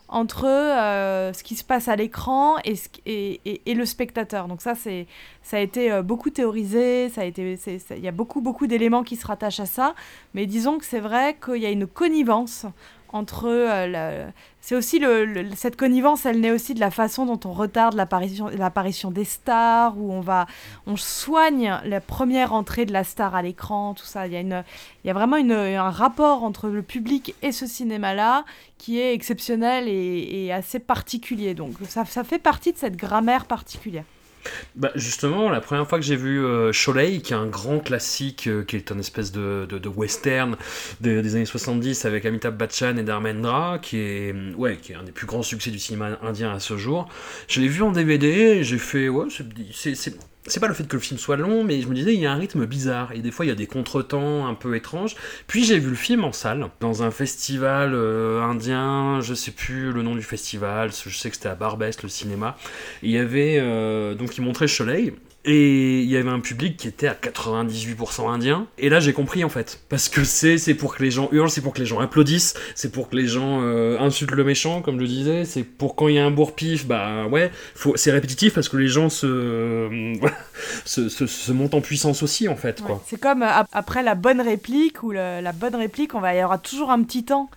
entre euh, ce qui se passe à l'écran et, le spectateur. Donc ça, ça a été euh, beaucoup théorisé, il y a beaucoup d'éléments qui se rattachent à ça, mais disons que c'est vrai qu'il y a une connivence entre euh, c'est aussi le, cette connivence elle naît aussi de la façon dont on retarde l'apparition l'apparition des stars où on va on soigne la première entrée de la star à l'écran tout ça. Il y a une il y a vraiment une, un rapport entre le public et ce cinéma là qui est exceptionnel et, et assez particulier. Donc ça, ça fait partie de cette grammaire particulière Bah justement, la première fois que j'ai vu euh, qui est un grand classique, euh, qui est une espèce de, western de- des années 70 avec Amitabh Bachchan et Dharmendra, qui est, ouais, qui est un des plus grands succès du cinéma indien à ce jour. Je l'ai vu en DVD et j'ai fait, c'est... pas le fait que le film soit long, mais je me disais, il y a un rythme bizarre, et des fois il y a des contretemps un peu étranges. Puis j'ai vu le film en salle, dans un festival euh, indien, je sais plus le nom du festival, je sais que c'était à Barbès, le cinéma. Il y avait, euh, donc il montrait Soleil, et il y avait un public qui était à 98% indien. Et là, j'ai compris en fait. Parce que c'est c'est pour que les gens hurlent, c'est pour que les gens applaudissent, c'est pour que les gens euh, insultent le méchant, comme je disais. C'est pour quand il y a un bourre-pif, bah ouais, faut- c'est répétitif parce que les gens se, euh, (laughs) se, se, se montent en puissance aussi en fait. Quoi. C'est comme euh, ap- après la bonne réplique ou le- la bonne réplique, on va, il y aura toujours un petit temps.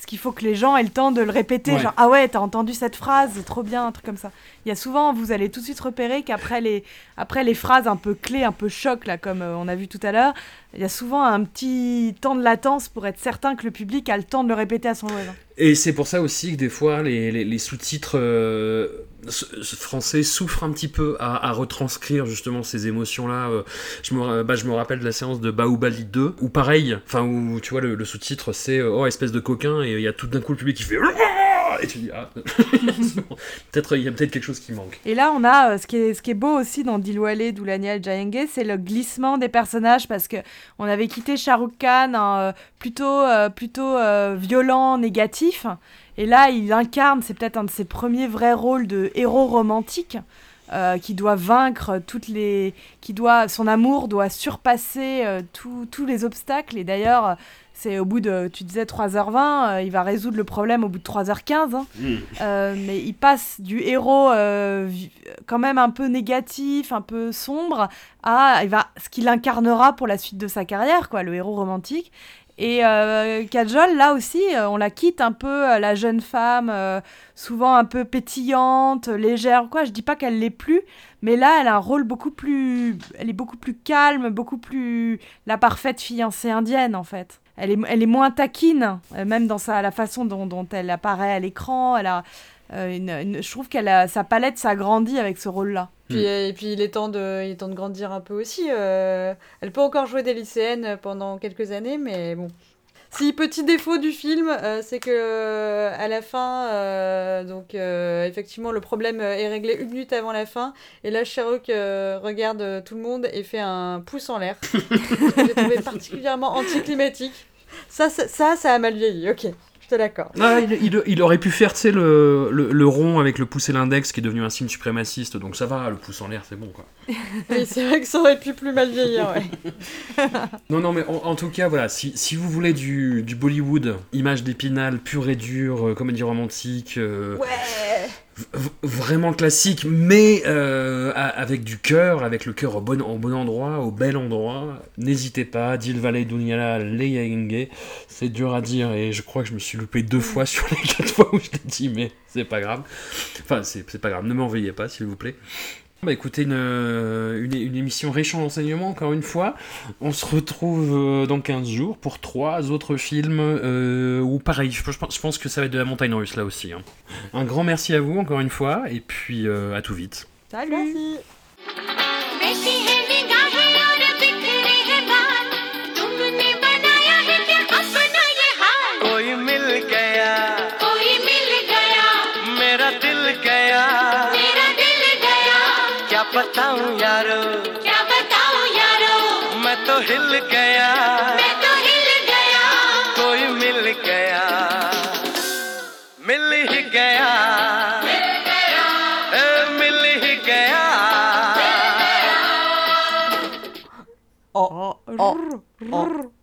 Parce qu'il faut que les gens aient le temps de le répéter. Ouais. Genre, ah ouais, t'as entendu cette phrase, c'est trop bien, un truc comme ça. Il y a souvent, vous allez tout de suite repérer qu'après les, après les phrases un peu clés, un peu choc, là, comme euh, on a vu tout à l'heure, il y a souvent un petit temps de latence pour être certain que le public a le temps de le répéter à son voisin. Et c'est pour ça aussi que des fois les, les- les sous-titres euh, français souffrent un petit peu à, retranscrire justement ces émotions-là. euh. Je, me, ra- bah, je me rappelle de la séance de Baobali 2, où pareil, enfin où tu vois le, sous-titre c'est euh, oh espèce de coquin et il y a tout d'un coup le public qui fait et tu dis ah (laughs) peut-être il y a peut-être quelque chose qui manque. Et là, on a euh, ce, qui est, beau aussi dans Dilwale, Doulanial, Jayenge, c'est le glissement des personnages parce que on avait quitté Shah Rukh Khan euh, plutôt, euh, plutôt euh, violent, négatif. Et là, il incarne, c'est peut-être un de ses premiers vrais rôles de héros romantique. euh, qui doit vaincre toutes les qui doit son amour doit surpasser euh, tous- tous les obstacles et d'ailleurs c'est au bout de tu disais 3h20 euh, il va résoudre le problème au bout de 3h15 hein. Euh, mais il passe du héros quand même un peu négatif, un peu sombre, à il va, ce qu'il incarnera pour la suite de sa carrière, quoi, le héros romantique. Et euh, Kajol, là aussi, euh, on la quitte un peu, euh, la jeune femme, euh, souvent un peu pétillante, légère, quoi. Je dis pas qu'elle l'est plus, mais là, elle a un rôle beaucoup plus. Elle est beaucoup plus calme, beaucoup plus. La parfaite fiancée indienne, en fait. Elle est, elle est moins taquine, euh, même dans sa, la façon dont, elle apparaît à l'écran. Elle a. euh, je trouve qu'elle sa palette s'agrandit avec ce rôle-là. Puis, et puis il est temps de, il est temps de grandir un peu aussi. euh, elle peut encore jouer des lycéennes pendant quelques années, mais bon. Si petit défaut du film, euh, c'est que euh, à la fin, euh, donc euh, effectivement le problème euh, est réglé une minute avant la fin, et là Sherlock euh, regarde euh, tout le monde et fait un pouce en l'air. (laughs) J'ai trouvé particulièrement anticlimatique. Ça, ça, ça, ça a mal vieilli. Ok, te l'accorde. Ah, il, il- il aurait pu faire, le, le, le rond avec le pouce et l'index qui est devenu un signe suprémaciste, donc ça va, le pouce en l'air, c'est bon, quoi. (laughs) Oui, c'est vrai que ça aurait pu plus mal vieillir. Ouais. (laughs) Non, non, mais en, en tout cas, voilà, si, si vous voulez du, du Bollywood, image d'épinal, pure et dure, euh, comédie romantique, euh, ouais. Vraiment classique, mais euh, avec du cœur, avec le cœur au bon, endroit, au bel endroit, n'hésitez pas, Dil Valet Dunyala Leyaenge, c'est dur à dire, et je crois que je me suis loupé deux fois sur les quatre fois où je l'ai dit, mais c'est pas grave. Enfin, c'est c'est pas grave, ne m'en veuillez pas, s'il vous plaît. Bah écoutez, une, euh, une, une émission riche en enseignements, encore une fois. On se retrouve euh, dans 15 jours pour trois autres films, euh, ou pareil, je, pense- je pense que ça va être de la montagne russe là aussi. hein. Un grand merci à vous, encore une fois, et puis euh, à tout vite. Salut Merci. यारो। क्या बताऊँ यारो? मैं तो हिल गया। मैं तो हिल गया। कोई मिल गया। मिल ही गया। ए, मिल ही गया। Oh, oh, oh.